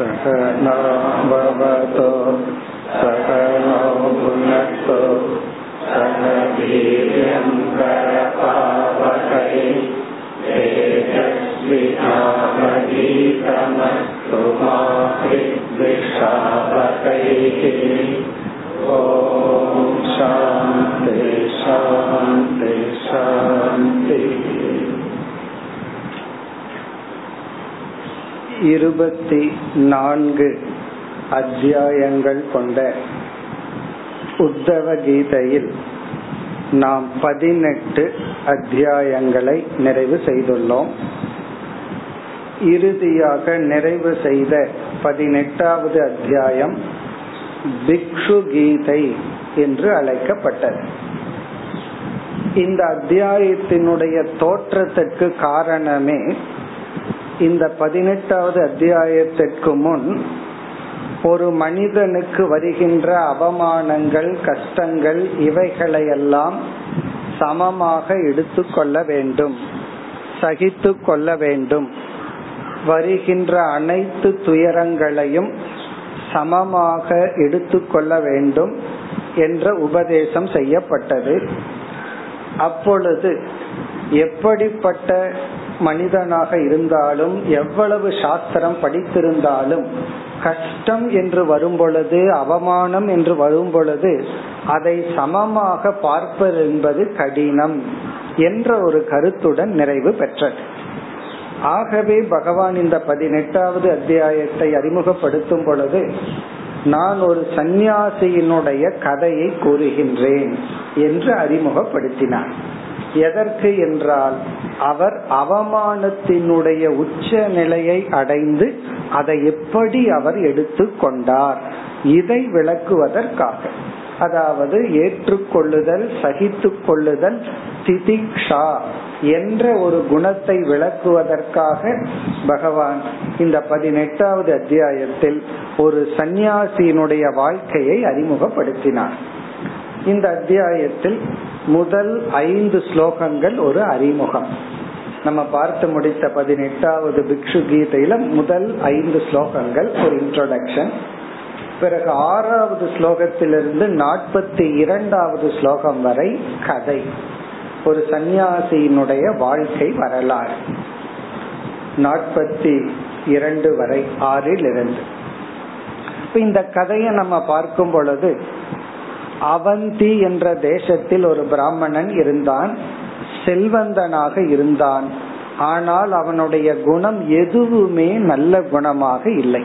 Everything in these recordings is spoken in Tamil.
सहनाववतो सहनो भुनक्तो सह वीर्यङ्करपावकै तेजस्विनामधीतमस्तु मा विद्विषावकैः ॐ शान्ति शान्ति शान्तिः இருபத்தி நான்கு அத்தியாயங்கள் கொண்ட உத்தவ கீதையில் நாம் பதினெட்டு அத்தியாயங்களை நிறைவு செய்துள்ளோம். இறுதியாக நிறைவு செய்த பதினெட்டாவது அத்தியாயம் பிக்ஷு கீதை என்று அழைக்கப்பட்டது. இந்த அத்தியாயத்தினுடைய தோற்றத்திற்கு காரணமே இந்த பதினெட்டாவது அத்தியாயத்திற்கு முன் ஒரு மனிதனுக்கு வருகின்ற அவமானங்கள் கஷ்டங்கள் இவைகளையெல்லாம் சமமாக எடுத்துக்கொள்ள வேண்டும் சகித்து கொள்ள வேண்டும். வருகின்ற அனைத்து துயரங்களையும் சமமாக எடுத்துக்கொள்ள வேண்டும் என்ற உபதேசம் செய்யப்பட்டது. அப்பொழுது எப்படிப்பட்ட மனிதனாக இருந்தாலும் எவ்வளவு சாஸ்திரம் படித்திருந்தாலும் கஷ்டம் என்று வரும் பொழுது அவமானம் என்று வரும் பொழுது அதை சமமாக பார்ப்பது என்பது கடினம் என்ற ஒரு கருத்துடன் நிறைவு பெற்றது. ஆகவே பகவான் இந்த பதினெட்டாவது அத்தியாயத்தை அறிமுகப்படுத்தும் பொழுது நான் ஒரு சந்நியாசியினுடைய கதையை கூறுகின்றேன் என்று அறிமுகப்படுத்தினார். எதற்கு என்றால் அவர் அவமானத்தினுடைய உச்ச நிலையை அடைந்து அதை எப்படி அவர் எடுத்து கொண்டார்? இதை விளக்குவதற்காக. அதாவது ஏற்றுக்கொள்ளுதல் சகித்து கொள்ளுதல் திதிக்ஷா என்ற ஒரு குணத்தை விளக்குவதற்காக பகவான் இந்த பதினெட்டாவது அத்தியாயத்தில் ஒரு சந்நியாசியினுடைய வாழ்க்கையை அறிமுகப்படுத்தினார். இந்த அத்தியாயத்தில் முதல் ஐந்து ஸ்லோகங்கள் ஒரு அறிமுகம். நம்ம பார்த்து முடித்த பதினெட்டாவது பிக்ஷு கீதையில முதல் ஐந்து ஸ்லோகங்கள் ஒரு இன்ட்ரோடக்ஷன் பிறகு ஆறாவது ஸ்லோகத்திலிருந்து நாற்பத்தி இரண்டாவது ஸ்லோகம் வரை கதை. ஒரு சந்நியாசியினுடைய வாழ்க்கை வரலாறு. நாற்பத்தி இரண்டு வரை ஆறில் இருந்து இந்த கதையை நம்ம பார்க்கும் பொழுது அவந்தி என்ற தேசத்தில் ஒரு பிராமணன் இருந்தான் செல்வந்தனாக இருந்தான். ஆனால் அவனுடைய குணம் எதுவுமே நல்ல குணமாக இல்லை.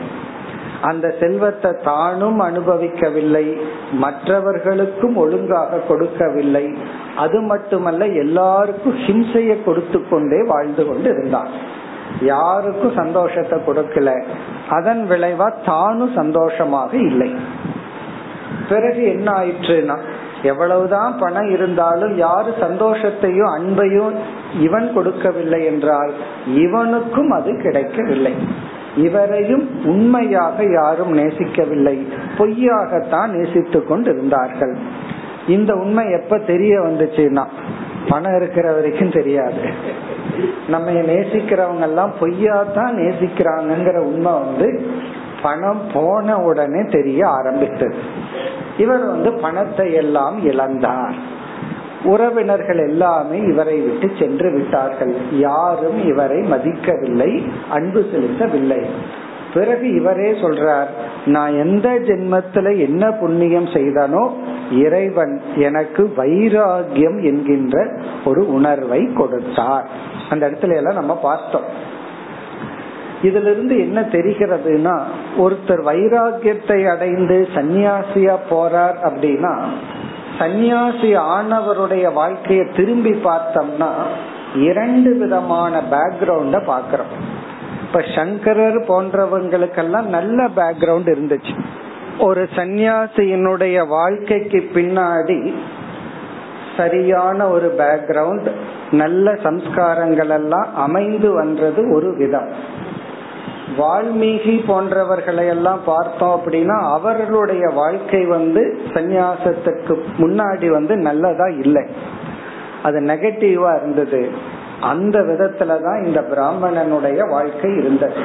அந்த செல்வத்தை தானும் அனுபவிக்கவில்லை மற்றவர்களுக்கும் ஒழுங்காக கொடுக்கவில்லை. அது மட்டுமல்ல எல்லாருக்கும் ஹிம்சையை கொடுத்து கொண்டே வாழ்ந்து கொண்டு இருந்தான் யாருக்கும் சந்தோஷத்தை கொடுக்கல. அதன் விளைவா தானும் சந்தோஷமாக இல்லை. பிறகு என்ன ஆயிற்றுனா எவ்வளவுதான் பணம் இருந்தாலும் யாரு சந்தோஷத்தையும் அன்பையும் இவன் கொடுக்கவில்லை என்றால் இவனுக்கும் அது கிடைக்கவில்லை. இவரையும் உண்மையாக யாரும் நேசிக்கவில்லை. பொய்யாகத்தான் நேசித்து கொண்டிருந்தார்கள். இந்த உண்மை எப்ப தெரிய வந்துச்சுன்னா பணம் இருக்கிற வரைக்கும் தெரியாது. நம்ம நேசிக்கிறவங்க எல்லாம் பொய்யா தான் நேசிக்கிறாங்கிற உண்மை வந்து பணம் போன உடனே தெரிய ஆரம்பித்தது இவர் வந்து பணத்தை எல்லாம் இழந்தார். உறவினர்கள் எல்லாமே இவரை விட்டு சென்று விட்டார்கள். யாரும் இவரை மதிக்கவில்லை அன்பு செலுத்தவில்லை. பிறகு இவரே சொல்றார் நான் எந்த ஜென்மத்துல என்ன புண்ணியம் செய்தனோ இறைவன் எனக்கு வைராகியம் என்கின்ற ஒரு உணர்வை கொடுத்தார். அந்த இடத்துல எல்லாம் நம்ம பார்த்தோம். இதுல இருந்து என்ன தெரிகிறதுனா ஒருத்தர் வைராகியத்தை அடைந்து சன்னியாசியா போறார் அப்படின்னா சன்னியாசி ஆனவருடைய வாழ்க்கைய திரும்பி பார்த்தோம்னா இரண்டு விதமான பேக்ரவுண்ட பாக்கிறோம் இப்ப சங்கரர் போன்றவங்களுக்கெல்லாம் நல்ல பேக்ரவுண்ட் இருந்துச்சு. ஒரு சன்னியாசியினுடைய வாழ்க்கைக்கு பின்னாடி சரியான ஒரு பேக்ரவுண்ட் நல்ல சம்ஸ்காரங்கள் எல்லாம் அமைந்து வந்தது ஒரு விதம். வால்மீகி போன்றவர்களை எல்லாம் பார்த்தோம் அப்படின்னா அவர்களுடைய வாழ்க்கை வந்து சந்நியாசத்துக்கு முன்னாடி வந்து நல்லதா இல்லை. அது நெகட்டிவா இருந்தது. அந்த விதத்துலதான் இந்த பிராமணனுடைய வாழ்க்கை இருந்தது.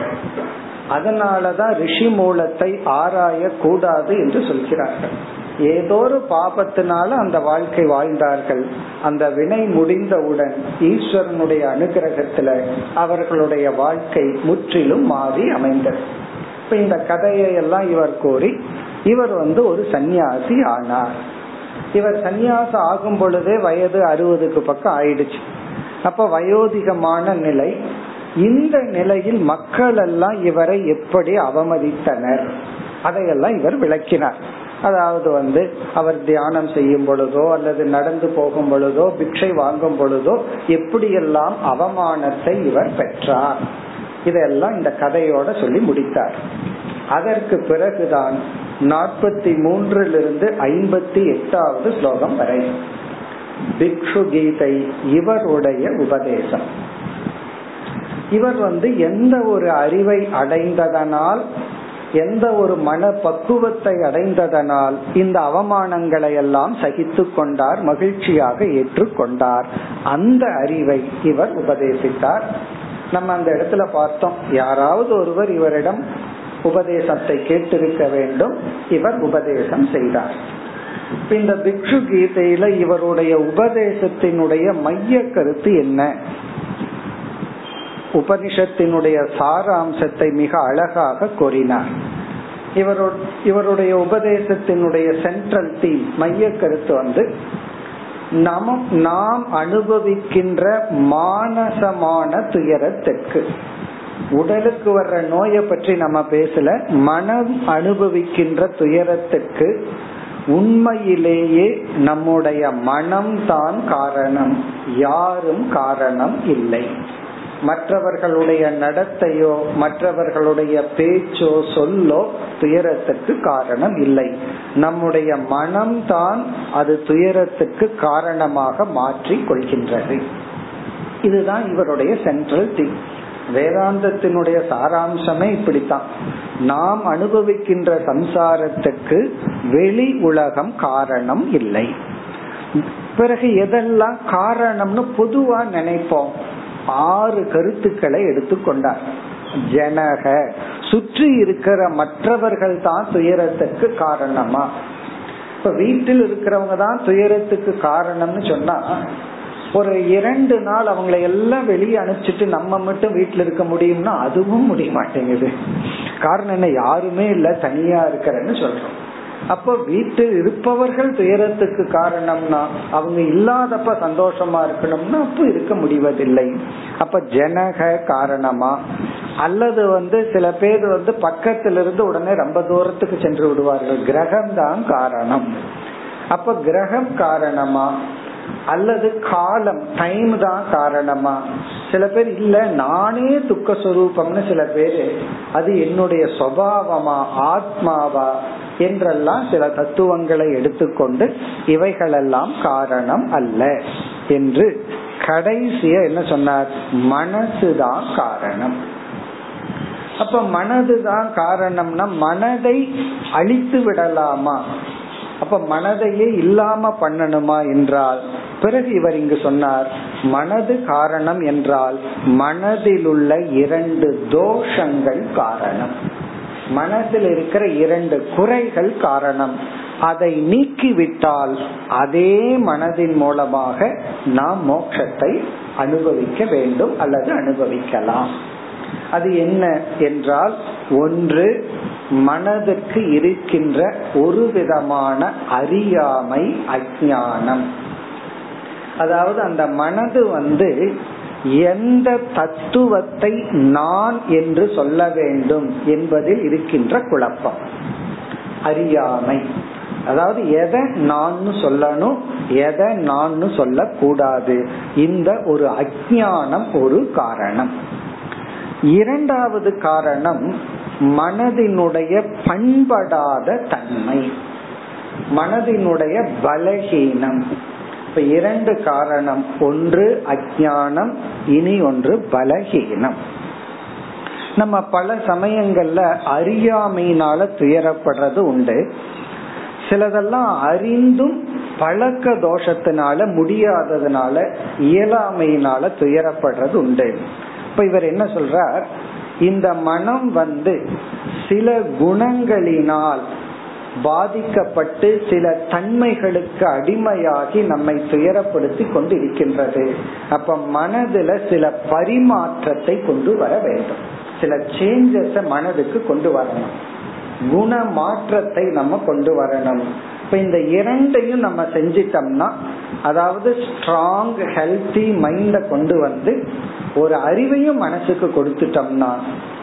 அதனாலதான் ரிஷி மூலத்தை ஆராய கூடாது என்று சொல்கிறார்கள். ஏதோ ஒரு பாபத்தினால அந்த வாழ்க்கை வாழ்ந்தார்கள். அந்த வினை முடிந்தவுடன் ஈஸ்வரனுடைய அனுகிரகத்துல அவர்களுடைய வாழ்க்கை முற்றிலும் மாறி அமைந்தது. இப்ப இந்த கதையை எல்லாம் இவர் கூறி இவர் வந்து ஒரு சன்னியாசி ஆனார். இவர் சன்னியாசம் ஆகும் பொழுதே வயது அறுபதுக்கு பக்கம் ஆயிடுச்சு. அப்ப வயோதிகமான நிலை இந்த நிலையில் மக்கள் எல்லாம் இவரை எப்படி அவமதித்தனர்? அதையெல்லாம் இவர் விளக்கினார். அதாவது வந்து அவர் தியானம் செய்யும் பொழுதோ அல்லது நடந்து போகும் பொழுதோ பிக்ஷை வாங்கும் பொழுதோ எப்படியெல்லாம் அவமானத்தை இவர் பெற்றார்? இதெல்லாம் இந்த கதையோட சொல்லி முடித்தார். அதற்கு பிறகுதான் நாற்பத்தி மூன்றிலிருந்து ஐம்பத்தி எட்டாவது ஸ்லோகம் வரை பிக்ஷு கீதை இவருடைய உபதேசம். இவர் வந்து எந்த ஒரு அறிவை அடைந்ததனால் எந்த ஒரு மன பக்குவத்தை அடைந்ததனால் இந்த அவமானங்களை எல்லாம் சகித்து கொண்டார் மகிழ்ச்சியாக ஏற்றுக்கொண்டார் அந்த அறிவை இவர் உபதேசித்தார். நம்ம அந்த இடத்துல பார்த்தோம். யாராவது ஒருவர் இவரிடம் உபதேசத்தை கேட்டிருக்க வேண்டும். இவர் உபதேசம் செய்தார். இந்த பிக்ஷு கீதையில இவருடைய உபதேசத்தினுடைய மைய கருத்து என்ன? உபனிஷத்தினுடைய சாராம்சத்தை மிக அழகாக கூறினார். இவருடைய உபதேசத்தினுடைய சென்ட்ரல் தீம் மைய கருத்து வந்து நம் நாம் அனுபவிக்கின்ற மானசமான துயரத்திற்கு உடலுக்கு வர்ற நோயை பற்றி நம்ம பேசல மனம் அனுபவிக்கின்ற துயரத்துக்கு உண்மையிலேயே நம்முடைய மனம்தான் காரணம் யாரும் காரணம் இல்லை. மற்றவர்களுடைய நடத்தையோ மற்றவர்களுடைய பேச்சோ சொல்லோ துயரத்துக்கு காரணம் இல்லை. நம்முடைய மனம்தான் அது துயரத்துக்கு காரணமாக மாற்றி கொள்கின்றது. இதுதான் இவருடைய சென்ட்ரல் திங் வேதாந்தத்தினுடைய சாராம்சமே இப்படித்தான். நாம் அனுபவிக்கின்ற சம்சாரத்துக்கு வெளி உலகம் காரணம் இல்லை. பிறகு எதெல்லாம் காரணம்னு பொதுவா நினைப்போம்? ஆறு கருத்துக்களை எடுத்துக்கொண்டார் ஜனக சுற்றி இருக்கிற மற்றவர்கள் தான் துயரத்துக்கு காரணமா? இப்ப வீட்டில் இருக்கிறவங்க தான் துயரத்துக்கு காரணம்னு சொன்னா ஒரு இரண்டு நாள் அவங்கள எல்லாம் வெளியே அனுப்பிச்சிட்டு நம்ம மட்டும் வீட்டுல இருக்க முடியும்னா அதுவும் முடிய மாட்டேங்குது. காரணம் என்ன? யாருமே இல்ல தனியா இருக்கிறேன்னு சொல்றோம். அப்ப வீட்டில் இருப்பவர்கள் துயரத்துக்கு காரணம்னா அவங்க இல்லாதப்ப சந்தோஷமா இருக்கணும்னா அப்ப இருக்க முடிவதில்லை. அப்ப ஜனக காரணமா? அல்லது வந்து சில பேர் வந்து பக்கத்திலிருந்து உடனே ரொம்ப தூரத்துக்கு சென்று விடுவார்கள். கிரகம் தான் காரணம். அப்ப கிரகம் காரணமா? அல்லது காலம் டைம் தான் காரணமா? சில பேர் இல்ல நானே துக்க சுரூபம்னு சில பேரு அது என்னுடைய சுவாவமா ஆத்மாவா? என்றெல்லாம் சில தத்துவங்களை எடுத்துக்கொண்டு இவைகளெல்லாம் காரணம் அல்ல என்று கடைசிய என்ன சொன்னார்? மனசுதான் காரணம். அப்ப மனதுதான் காரணம்னா மனதை அழித்து விடலாமா? அப்ப மனதையே இல்லாம பண்ணணுமா என்றால் பிறகு இவர் இங்கு சொன்னார் மனது காரணம் என்றால் மனதில் உள்ள இரண்டு தோஷங்கள் காரணம். மனதில் இருக்கிற இரண்டு குறைகள் காரணம். அதை நீக்கிவிட்டால் அதே மனதின் மூலமாக நாம் மோட்சத்தை அனுபவிக்க வேண்டும் அல்லது அனுபவிக்கலாம். அது என்ன என்றால் ஒன்று மனதுக்கு இருக்கின்ற ஒரு விதமான அறியாமை அஜானம் அதாவது அந்த மனது வந்து எந்த தத்துவத்தை நான் என்று சொல்ல வேண்டும் என்பதில் இருக்கின்ற குழப்பம். அறியாமை. அதாவது எதை நான் சொல்லணும் எதை நான் சொல்லக்கூடாது. இந்த ஒரு அஜானம் ஒரு காரணம். இரண்டாவது காரணம் மனதினுடைய பண்படாத தன்மை. மனதினுடைய பலகீனம். இப்ப இரண்டு காரணம். ஒன்று அஜானம் இனி ஒன்று பலகீனம். நம்ம பல சமயங்கள்ல அறியாமையினால துயரப்படுறது உண்டு. சிலதெல்லாம் அறிந்தும் பழக்க தோஷத்தினால முடியாததுனால இயலாமையினால துயரப்படுறது உண்டு. இப்ப இவர் என்ன சொல்றார்? இந்த மனம் வந்து சில குணங்களினால் பாதிக்கப்பட்டு சில தன்மைகளுக்கு அடிமையாகி நம்மை துயரப்படுத்தி கொண்டு இருக்கின்றது அப்ப மனதுல சில பரிமாற்றத்தை கொண்டு வர வேண்டும். சில சேஞ்சஸ மனதுக்கு கொண்டு வரணும். குண மாற்றத்தை நம்ம கொண்டு வரணும். இப்ப இந்த இரண்டையும் நம்ம செஞ்சிட்டோம்னா அதாவது ஸ்ட்ராங் ஹெல்த்தி மைண்ட கொண்டு வந்து ஒரு அறிவையும் மனசுக்கு கொடுத்துட்டோம்னா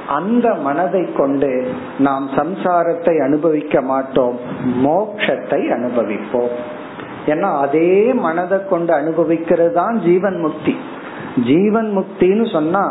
அந்த மனதை கொண்டு நாம் சம்சாரத்தை அனுபவிக்க மாட்டோம் மோக்ஷத்தை அனுபவிப்போம். ஏன்னா அதே மனதை கொண்டு அனுபவிக்கிறது தான் ஜீவன் முக்தி. ஜீவன் முக்தின்னு சொன்னா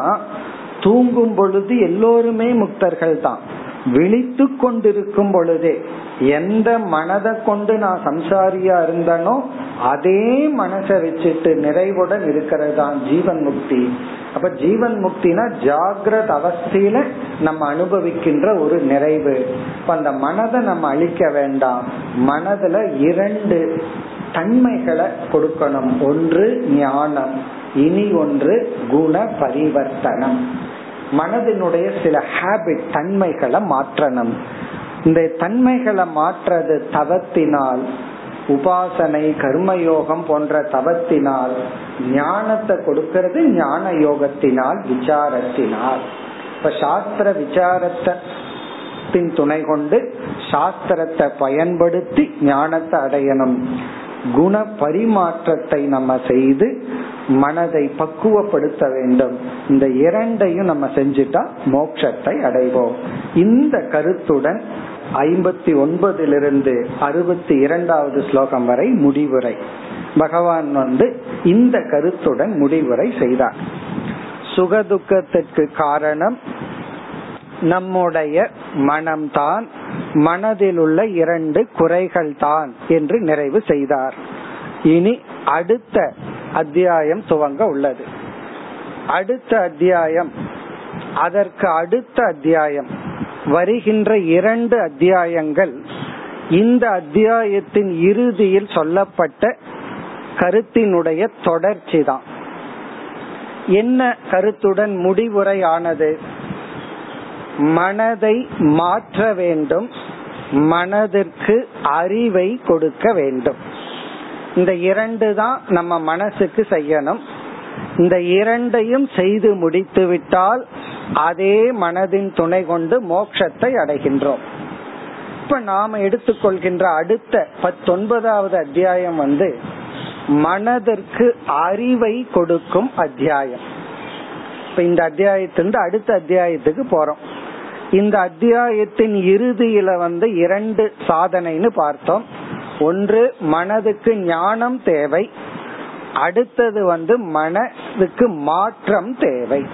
தூங்கும் பொழுது எல்லோருமே முக்தர்கள் தான் விழித்து கொண்டிருக்கும் பொழுதே எந்த மனதை கொண்டு நான் சம்சாரியா இருந்தனோ அதே மனசை வச்சுட்டு நிறைவுடன் இருக்கிறது தான் ஜீவன் முக்தி. அப்ப ஜீவன் முக்தினா ஜாகிரத அவஸ்தையில நம்ம அனுபவிக்கின்ற ஒரு நிறைவு. இப்ப அந்த மனதை நம்ம அழிக்க வேண்டாம். மனதுல இரண்டு தன்மைகளை கொடுக்கணும். ஒன்று ஞானம் இனி ஒன்று குண பரிவர்த்தனம். மனதினுடைய சில ஹேபிட் தன்மைகளை மாற்றணும். இந்த தன்மைகளை மாற்றது தவத்தினால் உபாசனை கர்மயோகம் போன்ற தவத்தினால் ஞானத்தை கொடுக்கிறது ஞான யோகத்தினால் விசாரத்தினால். இப்ப சாஸ்திர விசாரத்தின் துணை கொண்டு சாஸ்திரத்தை பயன்படுத்தி ஞானத்தை அடையணும். குண பரிமாற்றத்தை நம்ம செய்து மனதை பக்குவப்படுத்த வேண்டும். இந்த இரண்டையும் நம்ம செஞ்சுட்டா மோட்சத்தை அடைவோம். இந்த கருத்துடன் ஐம்பத்தி ஒன்பதிலிருந்து அறுபத்தி இரண்டாவது ஸ்லோகம் வரை முடிவுரை. பகவான் வந்து இந்த கருத்துடன் முடிவுரை செய்தார். சுகதுக்கத்திற்கு காரணம் நம்முடைய மனம்தான் மனதில் உள்ள இரண்டு குறைகள் தான் என்று நிறைவு செய்தார். இனி அடுத்த அத்தியாயம் துவங்க உள்ளது. அடுத்த அத்தியாயம் அதற்கு அடுத்த அத்தியாயம் வருகின்ற இரண்டு அத்தியாயங்கள் இந்த அத்தியாயத்தின் இறுதியில் சொல்லப்பட்ட கருத்தினுடைய தொடர்ச்சி தான் என்ன கருத்துடன் முடிவுரையானது? மனதை மாற்ற வேண்டும். மனதிற்கு அறிவை கொடுக்க வேண்டும். இந்த இரண்டு தான் நம்ம மனசுக்கு செய்யணும். இந்த இரண்டையும் செய்து முடித்து விட்டால் அதே மனதின் துணை கொண்டு மோட்சத்தை அடைகின்றோம். இப்ப நாம எடுத்துக்கொள்கின்ற அடுத்த பத்தொன்பதாவது அத்தியாயம் வந்து மனதிற்கு அறிவை கொடுக்கும் அத்தியாயம். இப்ப இந்த அத்தியாயத்திலிருந்து அடுத்த அத்தியாயத்துக்கு போறோம். இந்த அத்தியாயத்தின் இறுதியில வந்து இரண்டு சாதனைன்னு பார்த்தோம். ஒன்று மனதுக்கு ஞானம் தேவை. அடுத்தது வந்து மனதுக்கு மாற்றம் தேவை.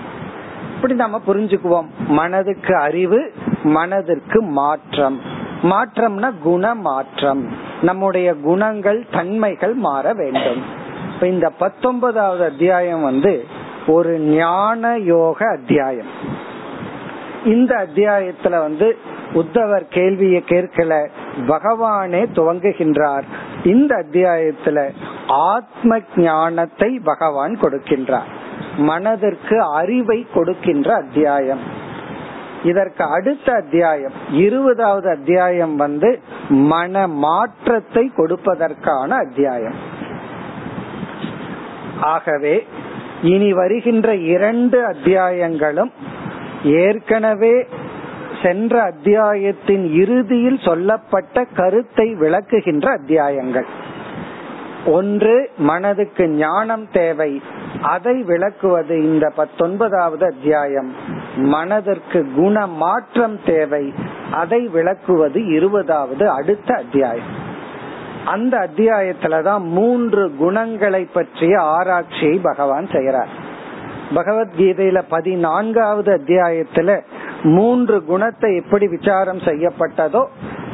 இப்படி நம்ம புரிஞ்சுக்குவோம். மனதுக்கு அறிவு மனதிற்கு மாற்றம். மாற்றம்னா குண மாற்றம் நம்முடைய குணங்கள் தன்மைகள் மாற வேண்டும். இப்ப இந்த பத்தொன்பதாவது அத்தியாயம் வந்து ஒரு ஞான யோக அத்தியாயம். இந்த அத்தியாயத்துல வந்து உத்தவர் கேள்வியை கேட்கல பகவானே துவங்குகின்றார். இந்த அத்தியாயத்துல ஆத்ம ஞானத்தை பகவான் கொடுக்கின்றார். மனதிற்கு அறிவை கொடுக்கின்ற அத்தியாயம். இதற்கு அடுத்த அத்தியாயம் இருபதாவது அத்தியாயம் வந்து மன மாற்றத்தை கொடுப்பதற்கான அத்தியாயம். ஆகவே இனி வருகின்ற இரண்டு அத்தியாயங்களும் ஏற்கனவே சென்ற அத்தியாயத்தின் இறுதியில் சொல்லப்பட்ட கருத்தை விளக்குகின்ற அத்தியாயங்கள். ஒன்று மனதுக்கு ஞானம் தேவை. அதை விளக்குவது இந்த பத்தொன்பதாவது அத்தியாயம். மனதிற்கு குண மாற்றம் தேவை. அதை விளக்குவது இருபதாவது அடுத்த அத்தியாயம். அந்த அத்தியாயத்துலதான் மூன்று குணங்களை பற்றிய ஆராய்ச்சியை பகவான் செய்யறார் பகவத்கீதையில பதினான்காவது அத்தியாயத்துல மூன்று குணத்தை எப்படி விசாரம் செய்யப்பட்டதோ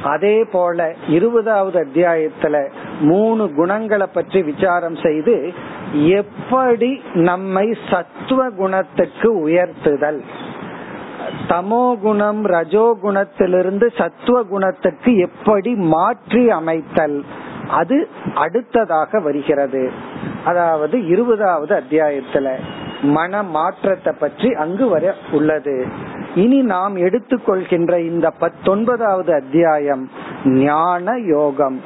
அதே போல இருபதாவது அத்தியாயத்துல மூணு குணங்களை பற்றி விசாரம் செய்து எப்படி நம்மை சத்துவ குணத்துக்கு உயர்த்துதல். தமோ குணம் ரஜோ குணத்திலிருந்து சத்துவ குணத்துக்கு எப்படி மாற்றி அமைத்தல். அது அடுத்ததாக வருகிறது. அதாவது இருபதாவது அத்தியாயத்துல. மன மாற்றத்தை பற்றி அங்கு வர உள்ளது. இனி நாம் எடுத்துக்கொள்கின்ற இந்த பத்தொன்பதாவது அத்தியாயம் ஞான யோகம்.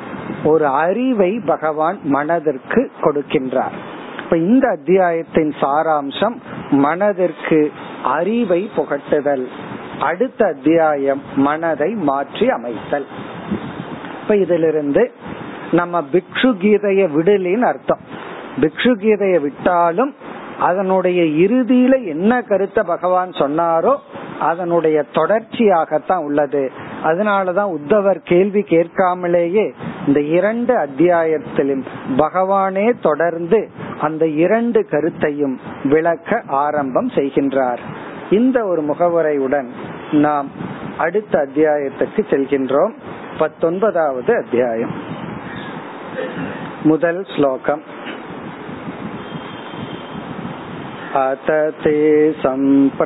ஒரு அறிவை பகவான் மனதிற்கு கொடுக்கின்றார். இப்ப இந்த அத்தியாயத்தின் சாராம்சம் மனதிற்கு அறிவை புகட்டுதல். அடுத்த அத்தியாயம் மனதை மாற்றி அமைத்தல். இப்ப இதிலிருந்து நம்ம பிக்ஷு கீதைய விடலின்னு அர்த்தம். பிக்ஷு கீதைய விட்டாலும் அதனுடைய இறுதியில என்ன கருத்தை பகவான் சொன்னாரோ அதனுடைய தொடர்ச்சியாகத்தான் உள்ளது. அதனாலதான் உத்தவர் கேள்வி கேட்காமலேயே இந்த இரண்டு அத்தியாயத்திலும் பகவானே தொடர்ந்து அந்த இரண்டு கருத்தையும் விளக்க ஆரம்பம் செய்கின்றார். இந்த ஒரு முகவரையுடன் நாம் அடுத்த அத்தியாயத்துக்கு செல்கின்றோம். பத்தொன்பதாவது அத்தியாயம். முதல் ஸ்லோகம். अत ते सम्प्रवक्ष्यामि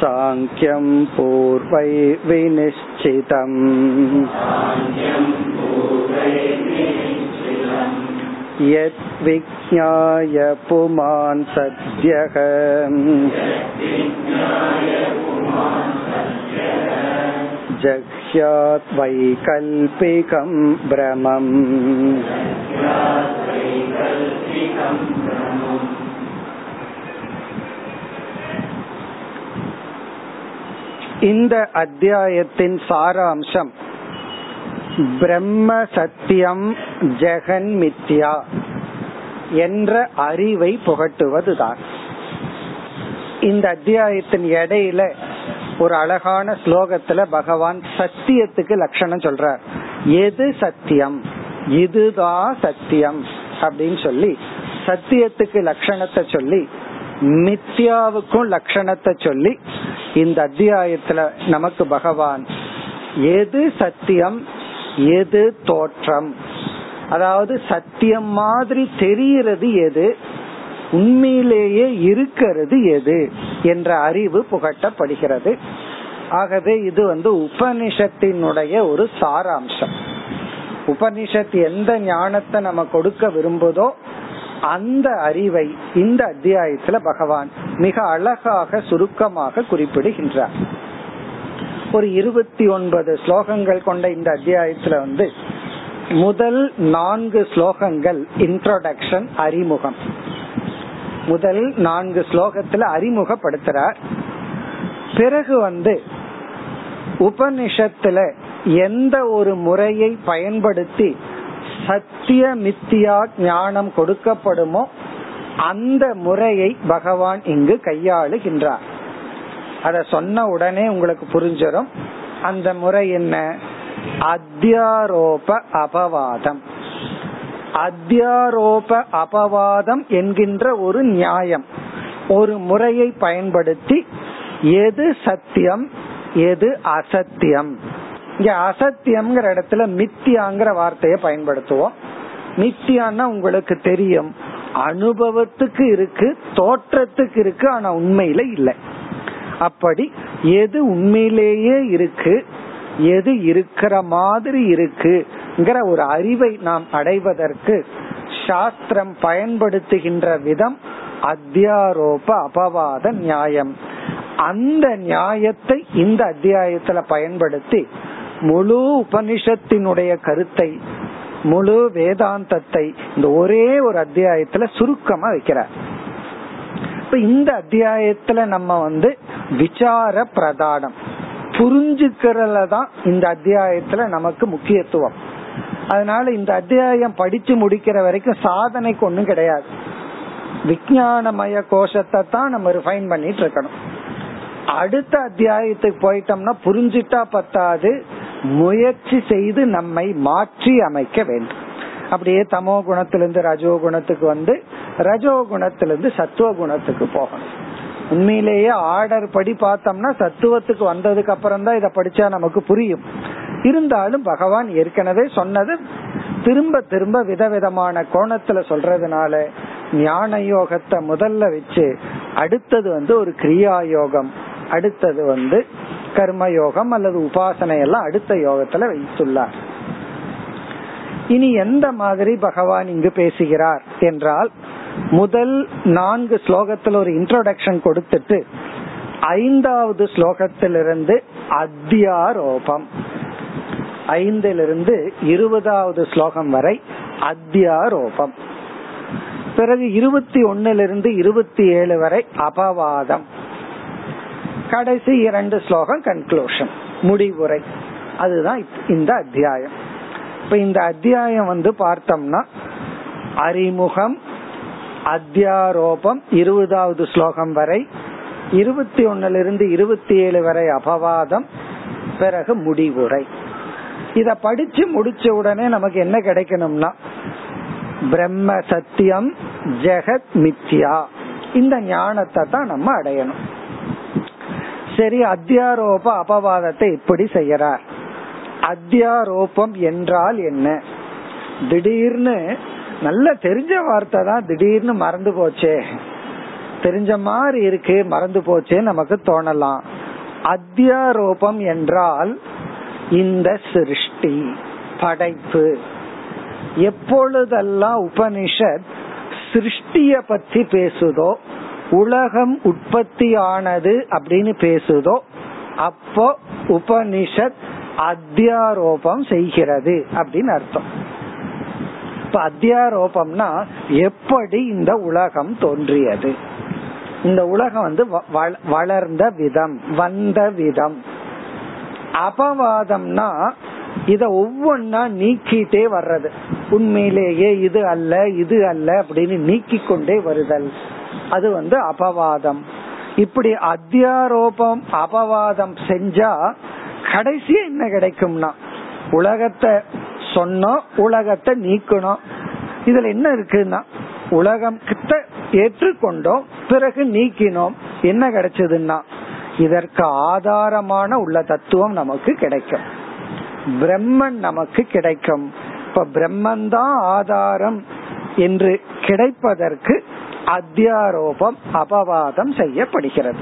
साङ्ख्यं पूर्वैर्विनिश्चितम् यद्विज्ञाय पुमान् सद्यः जह्यात् वैकल्पिकं भ्रमम् இந்த அத்தியாயத்தின் சாராம்சம் பிரம்ம சத்தியம் ஜெகன் மித்யா என்ற அறிவை புகட்டுவதுதான் இந்த அத்தியாயத்தின் இடையில ஒரு அழகான ஸ்லோகத்துல பகவான் சத்தியத்துக்கு லட்சணம் சொல்றார். எது சத்தியம்? இதுதான் சத்தியம் அப்படின்னு சொல்லி சத்தியத்துக்கு லட்சணத்தை சொல்லி மித்யாவுக்கும் லட்சணத்தை சொல்லி இந்த அத்தியாயத்துல நமக்கு பகவான் எது சத்தியம் எது தோற்றம்? அதாவது சத்தியம் மாதிரி தெரிகிறது எது? உண்மையிலேயே இருக்கிறது எது என்ற அறிவு புகட்டப்படுகிறது. ஆகவே இது வந்து உபனிஷத்தினுடைய ஒரு சாராம்சம். உபனிஷத் எந்த ஞானத்தை நம்ம கொடுக்க விரும்புதோ அந்த அறிவை இந்த அத்தியாயத்துல பகவான் மிக அழகாக சுருக்கமாக குறிப்பிடுகின்றார். ஒரு இருபத்தி ஒன்பது ஸ்லோகங்கள் கொண்ட இந்த அத்தியாயத்துல வந்து முதல் நான்கு ஸ்லோகங்கள் இன்ட்ரோடக்ஷன் அறிமுகம். முதல் நான்கு ஸ்லோகத்துல அறிமுகப்படுத்துறார். பிறகு வந்து உபனிஷத்துல எந்த ஒரு முறையை பயன்படுத்தி சத்திய மித்தியா ஞானம் கொடுக்கப்படுமோ அந்த முறையை பகவான் இங்கு கையாளுகின்றார். அத சொன்ன உடனே உங்களுக்கு புரிஞ்சிடும் அந்த முறை என்ன? அத்தியாரோப அபவாதம். அத்தியாரோப அபவாதம் என்கின்ற ஒரு நியாயம். ஒரு முறையை பயன்படுத்தி எது சத்தியம் எது அசத்தியம். இங்க அசத்தியம்ங்கிற இடத்துல மித்தியாங்கிற வார்த்தையை பயன்படுத்துவோம். மித்தியான்னா உங்களுக்கு தெரியும். அனுபவத்துக்கு இருக்கு தோற்றத்துக்கு இருக்கு ஆனா உண்மையில இல்லை. அப்படி எது உண்மையிலேயே இருக்கு எது இருக்கிற மாதிரி இருக்கு ஒரு அறிவை நாம் அடைவதற்கு சாஸ்திரம் பயன்படுத்துகின்ற விதம் அத்தியாரோப அபவாத நியாயம். அந்த நியாயத்தை இந்த அத்தியாயத்துல பயன்படுத்தி முழு உபனிஷத்தினுடைய கருத்தை முழு வேதாந்தத்தை இந்த ஒரே ஒரு அத்தியாயத்துல சுருக்கமா வைக்கிறார். இப்ப இந்த அத்தியாயத்துல நம்ம வந்து விசார பிரதானம். புரிஞ்சுக்கிறதுல தான் இந்த அத்தியாயத்துல நமக்கு முக்கியத்துவம். அதனால இந்த அத்தியாயம் படிச்சு முடிக்கிற வரைக்கும் சாதனைக்கு ஒண்ணும் கிடையாது. விஜயானமய கோஷத்தை தான் நம்ம ரிஃபைன் பண்ணிட்டு இருக்கணும். அடுத்த அத்தியாயத்துக்கு போயிட்டோம்னா புரிஞ்சிட்டா பத்தாது முயற்சி செய்து நம்மை மாற்றி அமைக்க வேண்டும். அப்படியே தமோ குணத்திலிருந்து ரஜோ குணத்துக்கு வந்து ரஜோ குணத்திலிருந்து சத்துவ குணத்துக்கு போகணும். உண்மையிலேயே ஆர்டர் படி பார்த்தோம்னா சத்துவத்துக்கு வந்ததுக்கு அப்புறம் தான் இத படிச்சா நமக்கு புரியும். இருந்தாலும் பகவான் ஏற்கனவே சொன்னது திரும்ப திரும்ப விதவிதமான கோணத்துல சொல்றதுனால ஞான யோகத்தை முதல்ல வச்சு அடுத்தது வந்து ஒரு கிரியா யோகம் அடுத்தது வந்து கர்ம யோகம் அல்லது உபாசனை எல்லாம் அடுத்த யோகத்துல வைத்துள்ளார். இனி எந்த மாதிரி பகவான் இங்கு பேசுகிறார் என்றால் முதல் நான்கு ஸ்லோகத்தில் ஒரு இன்ட்ரோடக்ஷன் கொடுத்துட்டு ஐந்தாவது ஸ்லோகத்திலிருந்து அத்தியாரோபம். ஐந்திலிருந்து இருபதாவது ஸ்லோகம் வரை அத்தியாரோபம். பிறகு இருபத்தி ஒன்னிலிருந்து இருபத்தி ஏழு வரை அபவாதம். கடைசி இரண்டு ஸ்லோகம் கன்க்ளூஷன் முடிவுரை. அதுதான் இந்த அத்தியாயம். இப்ப இந்த அத்தியாயம் வந்து பார்த்தோம்னா அறிமுகம் அத்தியாரோபம் இருபதாவது ஸ்லோகம் வரை இருபத்தி ஒன்னிலிருந்து இருபத்தி ஏழு வரை அபவாதம் பிறகு முடிவுரை. இத படிச்சு முடிச்ச உடனே நமக்கு என்ன கிடைக்கணும்னா பிரம்ம சத்தியம் ஜெகத் மித்யா. இந்த ஞானத்தை தான் நம்ம அடையணும். சரி அத்தியாரோப அபவாதத்தை இப்படி செய்யறார். அத்தியாரோபம் என்றால் என்ன? திடீர்னு நல்ல தெரிஞ்ச வார்த்தை தான் திடீர்னு மறந்து போச்சே. தெரிஞ்ச மாதிரி இருக்கு மறந்து போச்சே நமக்கு தோணலாம். அத்தியாரோபம் என்றால் இந்த சிருஷ்டி படைப்பு. எப்பொழுதெல்லாம் உபனிஷத் சிருஷ்டிய பத்தி பேசுதோ உலகம் உற்பத்தி ஆனது அப்படின்னு பேசுதோ அப்போ உபனிஷத் அத்தியாரோபம் செய்கிறது அப்படின்னு அர்த்தம். இப்ப அத்தியாரோபம்னா எப்படி இந்த உலகம் தோன்றியது? இந்த உலகம் வந்து வளர்ந்த விதம் வந்த விதம். அபவாதம்னா இத ஒவ்வொன்னா நீக்கிட்டே வர்றது. உண்மையிலேயே இது அல்ல இது அல்ல அப்படின்னு நீக்கி கொண்டே வருதல். அது வந்து அபவாதம். இப்படி அத்தியாரோபம் அபவாதம் செஞ்சா கடைசியா என்ன கிடைக்கும்னா உலகத்தை சொன்னோம் உலகத்தை நீக்கணும் இதுல என்ன இருக்குன்னா உலகம் கிட்ட ஏற்றுக்கொண்டோம் பிறகு நீக்கினோம். என்ன கிடைச்சதுன்னா இதற்கு ஆதாரமான உள்ள தத்துவம் நமக்கு கிடைக்கும். பிரம்மன் நமக்கு கிடைக்கும். இப்ப பிரம்மன் தான் ஆதாரம் என்று கிடைப்பதற்கு அத்தியாரோபம் அபவாதம் செய்யப்படுகிறது.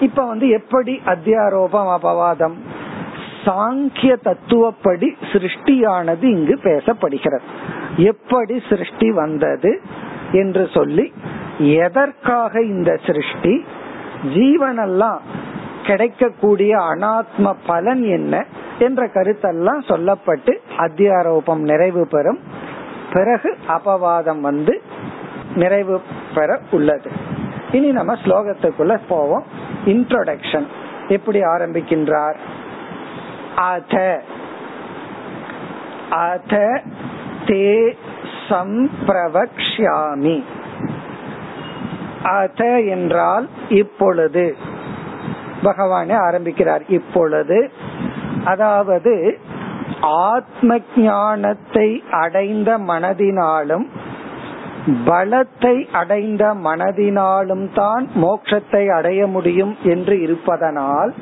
இப்ப வந்து எப்படி அத்தியாரோபம் அபவாதம் சாங்கிய தத்துவப்படி சிருஷ்டியானது இங்கு பேசப்படுகிறது. எப்படி சிருஷ்டி வந்தது என்று சொல்லி எதற்காக இந்த சிருஷ்டி ஜீவனெல்லாம் கிடைக்கக்கூடிய அனாத்ம பலன் என்ன என்ற கருத்தெல்லாம் சொல்லப்பட்டு அத்தியாரோபம் நிறைவு பெறும். பிறகு அபவாதம் வந்து நிறைவு பெற உள்ளது. இனி நம்ம ஸ்லோகத்துக்குள்ள போவோம். இன்ட்ரோடக்ஷன் எப்படி ஆரம்பிக்கின்றார்? அத. அத தே சம்பிரவக்ஷாமி அத என்றால் இப்பொழுது. பகவானே ஆரம்பிக்கிறார் இப்பொழுது. அதாவது ஆத்ம ஞானத்தை அடைந்த மனதினாலும் பலத்தை அடைந்த மனதினாலும் தான் மோட்சத்தை அடைய முடியும் என்று இருப்பதனால்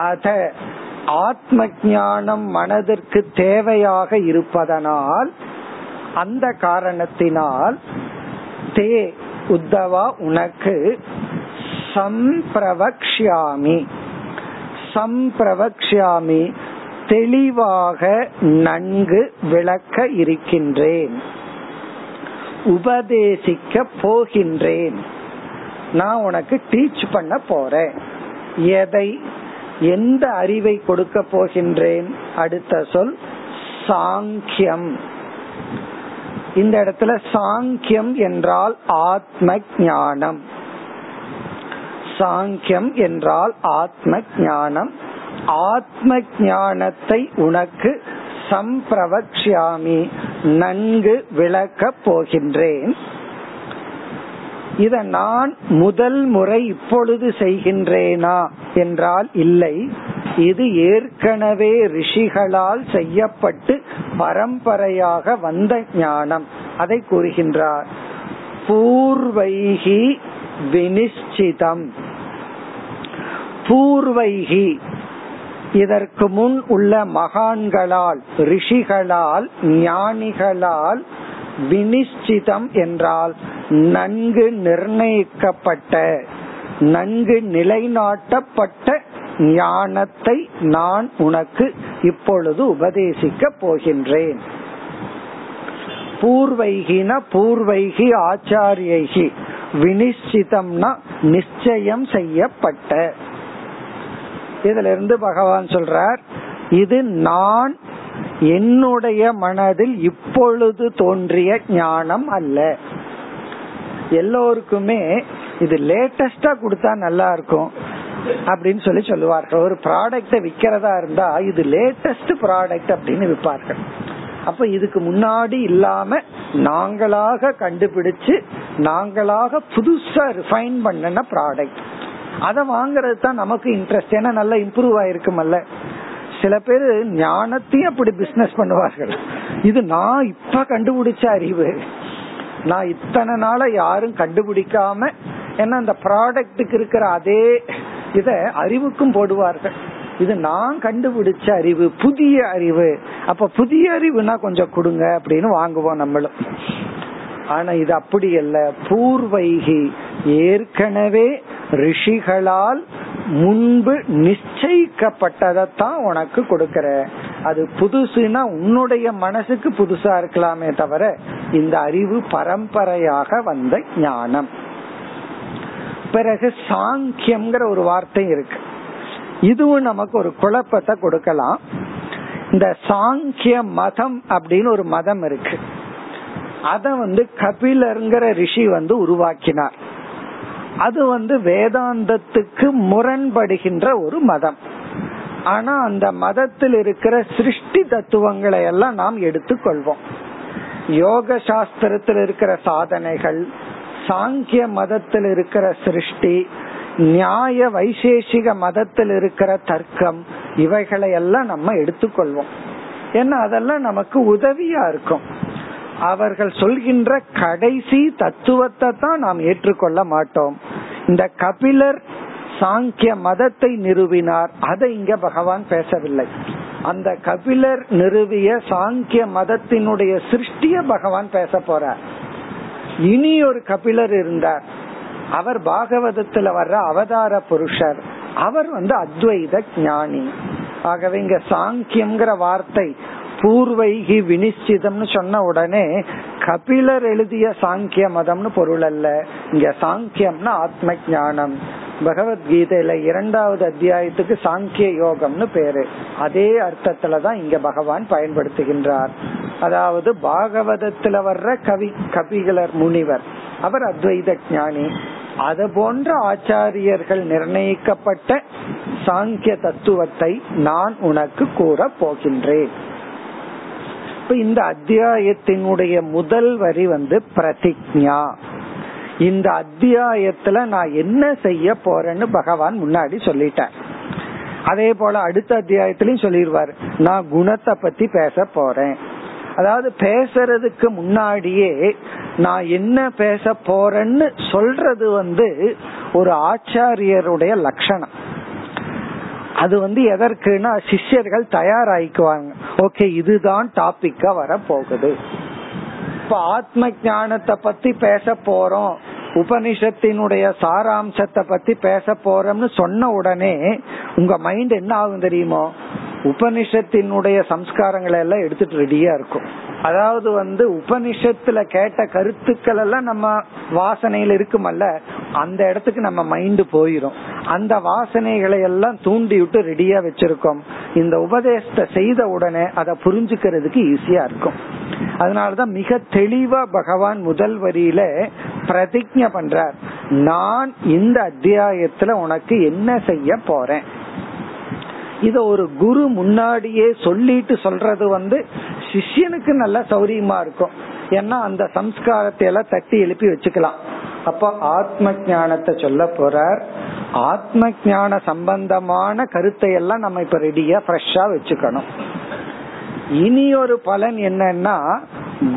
அத ஆத்ம ஞானம் மனதிற்கு தேவையாக இருப்பதனால் அந்த காரணத்தினால் தே உத்தவா உனக்கு சம்பிரவக்ஷாமி சம்பிரவக்ஷாமி தெளிவாக நன்கு விளக்க இருக்கின்றேன். உபதேசிக்க போகின்றேன். நான் உனக்கு டீச் பண்ண போறேன். எதை எந்த அறிவை கொடுக்க போகின்றேன்? அடுத்த சொல் சாங்கியம். இந்த இடத்துல சாங்கியம் என்றால் ஆத்ம ஞானம் சாங்கியம் என்றால் ஆத்ம ஞானம் ஆத்ம ஞானத்தை உனக்கு சம்பிரவக்ஷாமி நன்கு விளக்க போகின்றேன். இத நான் முதல் முறை இப்பொழுது செய்கின்றேனா என்றால் இல்லை. இது ஏற்கனவே ரிஷிகளால் செய்யப்பட்டு பரம்பரையாக வந்த ஞானம். அதை கூறுகின்றார். பூர்வைகி வினிச்சிதம் பூர்வைகி இதற்கு முன் உள்ள மகான்களால் ரிஷிகளால் ஞானிகளால் வினிச்சிதம் என்றால் நன்கு நிர்ணயிக்கப்பட்ட நன்கு நிலைநாட்டப்பட்ட ஞானத்தை நான் உனக்கு இப்பொழுது உபதேசிக்க போகின்றேன். பூர்வைகின பூர்வைகி ஆச்சாரியகி வினிச்சிதம்னா நிச்சயம் செய்யப்பட்ட. இதுல இருந்து பகவான் சொல்றார் இது நான் என்னுடைய மனதில் இப்பொழுது தோன்றிய ஞானம் அல்ல. எல்லோருக்குமே இது லேட்டஸ்டா கொடுத்தா நல்லா இருக்கும். அப்படின்னு சொல்லி சொல்லுவார்கள் ஒரு ப்ராடக்ட விக்கிறதா இருந்தா இது லேட்டஸ்ட் ப்ராடக்ட் அப்படின்னு விற்பார்கள். அப்ப இதுக்கு முன்னாடி இல்லாம நாங்களாக கண்டுபிடிச்சு நாங்களாக புதுசா ரிஃபைன் பண்ணன ப்ராடக்ட் அதை வாங்குறது தான் நமக்கு இன்ட்ரெஸ்ட் ஏன்னா நல்லா இம்ப்ரூவ் ஆயிருக்குமல்ல. சில பேர் ஞானத்தையும் அப்படி பிசினஸ் பண்ணுவார்கள். இது நான் இப்ப கண்டுபிடிச்ச அறிவு. நான் இத்தனை நாள யாரும் கண்டுபிடிக்காம ஏன்னா அந்த ப்ராடக்ட்டுக்கு இருக்கிற அதே இத அறிவுக்கும் போடுவார்கள். இது நான் கண்டுபிடிச்ச அறிவு புதிய அறிவு. அப்ப புதிய அறிவுனா கொஞ்சம் கொடுங்க அப்படின்னு வாங்குவோம் நம்மளும். ஆனா இது அப்படி அல்ல. பூர்வைகி ஏற்கனவே ரிஷிகளால் முன்பு நிச்சயிக்கப்பட்டதான் உனக்கு கொடுக்கற. அது புதுசுனா உன்னுடைய மனசுக்கு புதுசா இருக்கலாமே தவிர இந்த அறிவு பரம்பரையாக வந்த ஞானம். பிறகு சாங்கியம்ங்கிற ஒரு வார்த்தை இருக்கு. இதுவும் நமக்கு ஒரு குழப்பத்தை கொடுக்கலாம். இந்த சாங்கிய மதம் அப்படின்னு ஒரு மதம் இருக்கு. அத வந்து கபிலருங்கிற ரிஷி வந்து உருவாக்கினார். அது வந்து வேதாந்தத்துக்கு முரண்படுகின்ற ஒரு மதம். ஆனா அந்த மதத்தில் இருக்கிற சிருஷ்டி தத்துவங்களை எல்லாம் நாம் எடுத்துக்கொள்வோம். யோக சாஸ்திரத்தில் இருக்கிற சாதனைகள் சாங்கிய மதத்தில் இருக்கிற சிருஷ்டி நியாய வைசேஷிக மதத்தில் இருக்கிற தர்க்கம் இவைகளை எல்லாம் நம்ம எடுத்துக்கொள்வோம். ஏன்னா அதெல்லாம் நமக்கு உதவியா இருக்கும். அவர்கள் சொல்கின்ற கடைசி தத்துவத்தை தான் நாம் ஏற்றுக்கொள்ள மாட்டோம். இந்த கபிலர் சாங்கிய மதத்தை நிறுவினார். அதை இங்க பகவான் பேசவில்லை. அந்த கபிலர் நிறுவிய சாங்கிய மதத்தினுடைய சிருஷ்டிய பகவான் பேச போறார். இனி ஒரு கபிலர் இருந்தார். அவர் பாகவதத்துல வர்ற அவதார புருஷர். அவர் வந்து அத்வைத ஞானி. ஆகவே இங்க சாங்கியம்ங்கிற வார்த்தை பூர்வைகி வினிச்சிதம்னு சொன்ன உடனே கபிலர் எழுதிய சாங்கிய மதம்னு பொருள் அல்ல. இங்க சாங்கியம்னா ஆத்ம ஞானம். பகவத்கீதையில இரண்டாவது அத்தியாயத்துக்கு சாங்கிய யோகம்னு பேரு. அதே அர்த்தத்துலதான் இங்க பகவான் பயன்படுத்துகின்றார். அதாவது பாகவதத்துல வர்ற கவி கபிகளர் முனிவர் அவர் அத்வைத ஞானி. அது போன்ற ஆச்சாரியர்கள் நிர்ணயிக்கப்பட்ட சாங்கிய தத்துவத்தை நான் உனக்கு கூற போகின்றேன். இப்ப இந்த அத்தியாயத்தினுடைய முதல் வரி வந்து பிரதிஜா இந்த அத்தியாயத்துல நான் என்ன செய்ய போறேன்னு பகவான் முன்னாடி சொல்லிட்டேன் அதே போல அடுத்த அத்தியாயத்திலயும் சொல்லிடுவார் நான் குணத்தை பத்தி பேச போறேன். அதாவது பேசுறதுக்கு முன்னாடியே நான் என்ன பேச போறேன்னு சொல்றது வந்து ஒரு ஆச்சாரியருடைய லட்சணம். அது வந்து எதற்குனா சிஷ்யர்கள் தயாராகிக்குவாங்க. ஓகே இதுதான் டாபிக்கா வர போகுது இப்ப ஆத்ம ஞானத்தை பத்தி பேச போறோம். உபனிஷத்தினுடைய சாராம்சத்தை பத்தி பேச போறோம்னு சொன்ன உடனே உங்க மைண்ட் என்ன ஆகும் தெரியுமோ? உபனிஷத்தினுடைய சம்ஸ்காரங்களை எல்லாம் எடுத்துட்டு ரெடியா இருக்கும். அதாவது வந்து உபனிஷத்துல கேட்ட கருத்துக்கள் எல்லாம் நம்ம வாசனையில இருக்குமல்ல அந்த இடத்துக்கு நம்ம மைண்ட் போயிரும். அந்த வாசனைகளை எல்லாம் தூண்டி விட்டு ரெடியா வச்சிருக்கோம். இந்த உபதேசத்தை செய்த உடனே அதை புரிஞ்சுக்கிறதுக்கு ஈஸியா இருக்கும். அதனாலதான் மிக தெளிவா பகவான் முதல் வரியில பிரதிஜ பண்றார். நான் இந்த அத்தியாயத்துல உனக்கு என்ன செய்ய போறேன்? இத ஒரு குரு முன்னாடியே சொல்லிட்டு சொல்றது வந்து சிஷ்யனுக்கு நல்ல சௌரியமா இருக்கும். ஏன்னா அந்த சம்ஸ்காரத்தை எல்லாம் தட்டி எழுப்பி வச்சுக்கலாம். அப்ப ஆத்ம ஞானத்தை சொல்ல போறார். ஆத்ம ஞான சம்பந்தமான கருத்தை எல்லாம் நம்ம இப்ப ரெடியா ஃப்ரெஷ்ஷா வச்சுக்கணும். இனி ஒரு பலன் என்னன்னா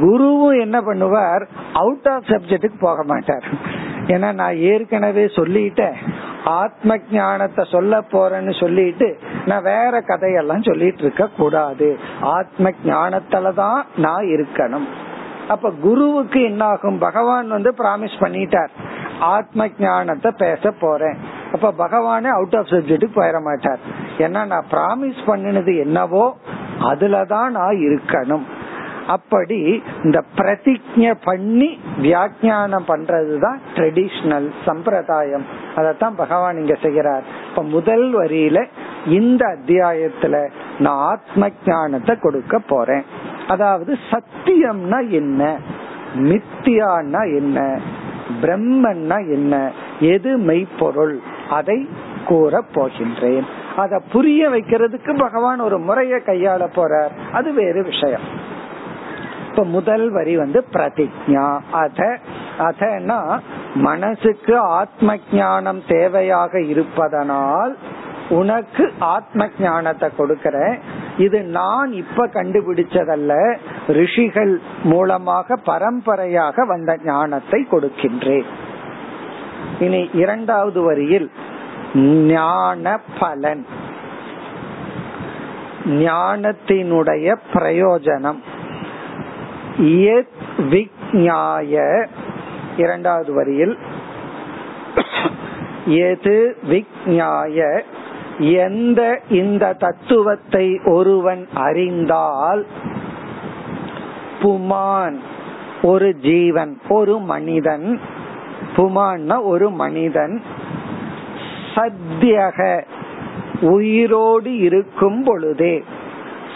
குருவும் என்ன பண்ணுவார்? அவுட் ஆஃப் சப்ஜெக்டுக்கு போக மாட்டார். ஏன்னா நான் ஏற்கனவே சொல்லிட்டேன். ஆத்ம ஞானத்தை சொல்ல போறேன்னு சொல்லிட்டு நான் வேற கதையெல்லாம் சொல்லிட்டு இருக்க கூடாது. ஆத்ம ஞானத்துலதான் நான் இருக்கணும். அப்ப குருவுக்கு என்ன ஆகும் பகவான் வந்து பிராமிஸ் பண்ணிட்டார். ஆத்ம ஞானத்தை பேச போறேன். அப்ப பகவானே அவுட் ஆஃப் சப்ஜெக்ட்டுக்கு போயிட மாட்டார். ஏன்னா நான் பிராமிஸ் பண்ணினது என்னவோ அதுலதான் நான் இருக்கணும். அப்படி இந்த பிரதிஜ பண்ணி வியாக்கியானம் பண்றதுதான் ட்ரெடிஷனல் சம்பிரதாயம். அதத்தான் பகவான் இங்க செய்கிறார். இப்ப முதல் வரியில இந்த அத்தியாயத்துல நான் ஆத்ம ஞானத்தை கொடுக்க போறேன். அதாவது சத்தியம்னா என்ன? மித்தியான்னா என்ன? பிரம்மன்னா என்ன? எது மெய்ப்பொருள்? அதை கூற போகின்றேன். அத புரிய வைக்கிறதுக்கு பகவான் ஒரு முறைய கையாள போறார். அது வேறு விஷயம். இப்ப முதல் வரி வந்து பிரதிஜா. அத அதனா மனசுக்கு ஆத்ம ஞானம் தேவையாக இருப்பதனால் உனக்கு ஆத்ம ஞானத்தை கொடுக்கறேன். இது நான் இப்ப கண்டுபிடிச்சதல்ல. ரிஷிகள் மூலமாக பரம்பரையாக வந்த ஞானத்தை கொடுக்கின்றேன். இனி இரண்டாவது வரியில் ஞான பலன். ஞானத்தினுடைய பிரயோஜனம். விக்ஞாய இரண்டாவது வரியில். எது விக்ஞாய எந்த இந்த தத்துவத்தை ஒருவன் அறிந்தால் புமான் ஒரு ஜீவன் ஒரு மனிதன். புமான்னா ஒரு மனிதன். சத்தியக உயிரோடு இருக்கும் பொழுதே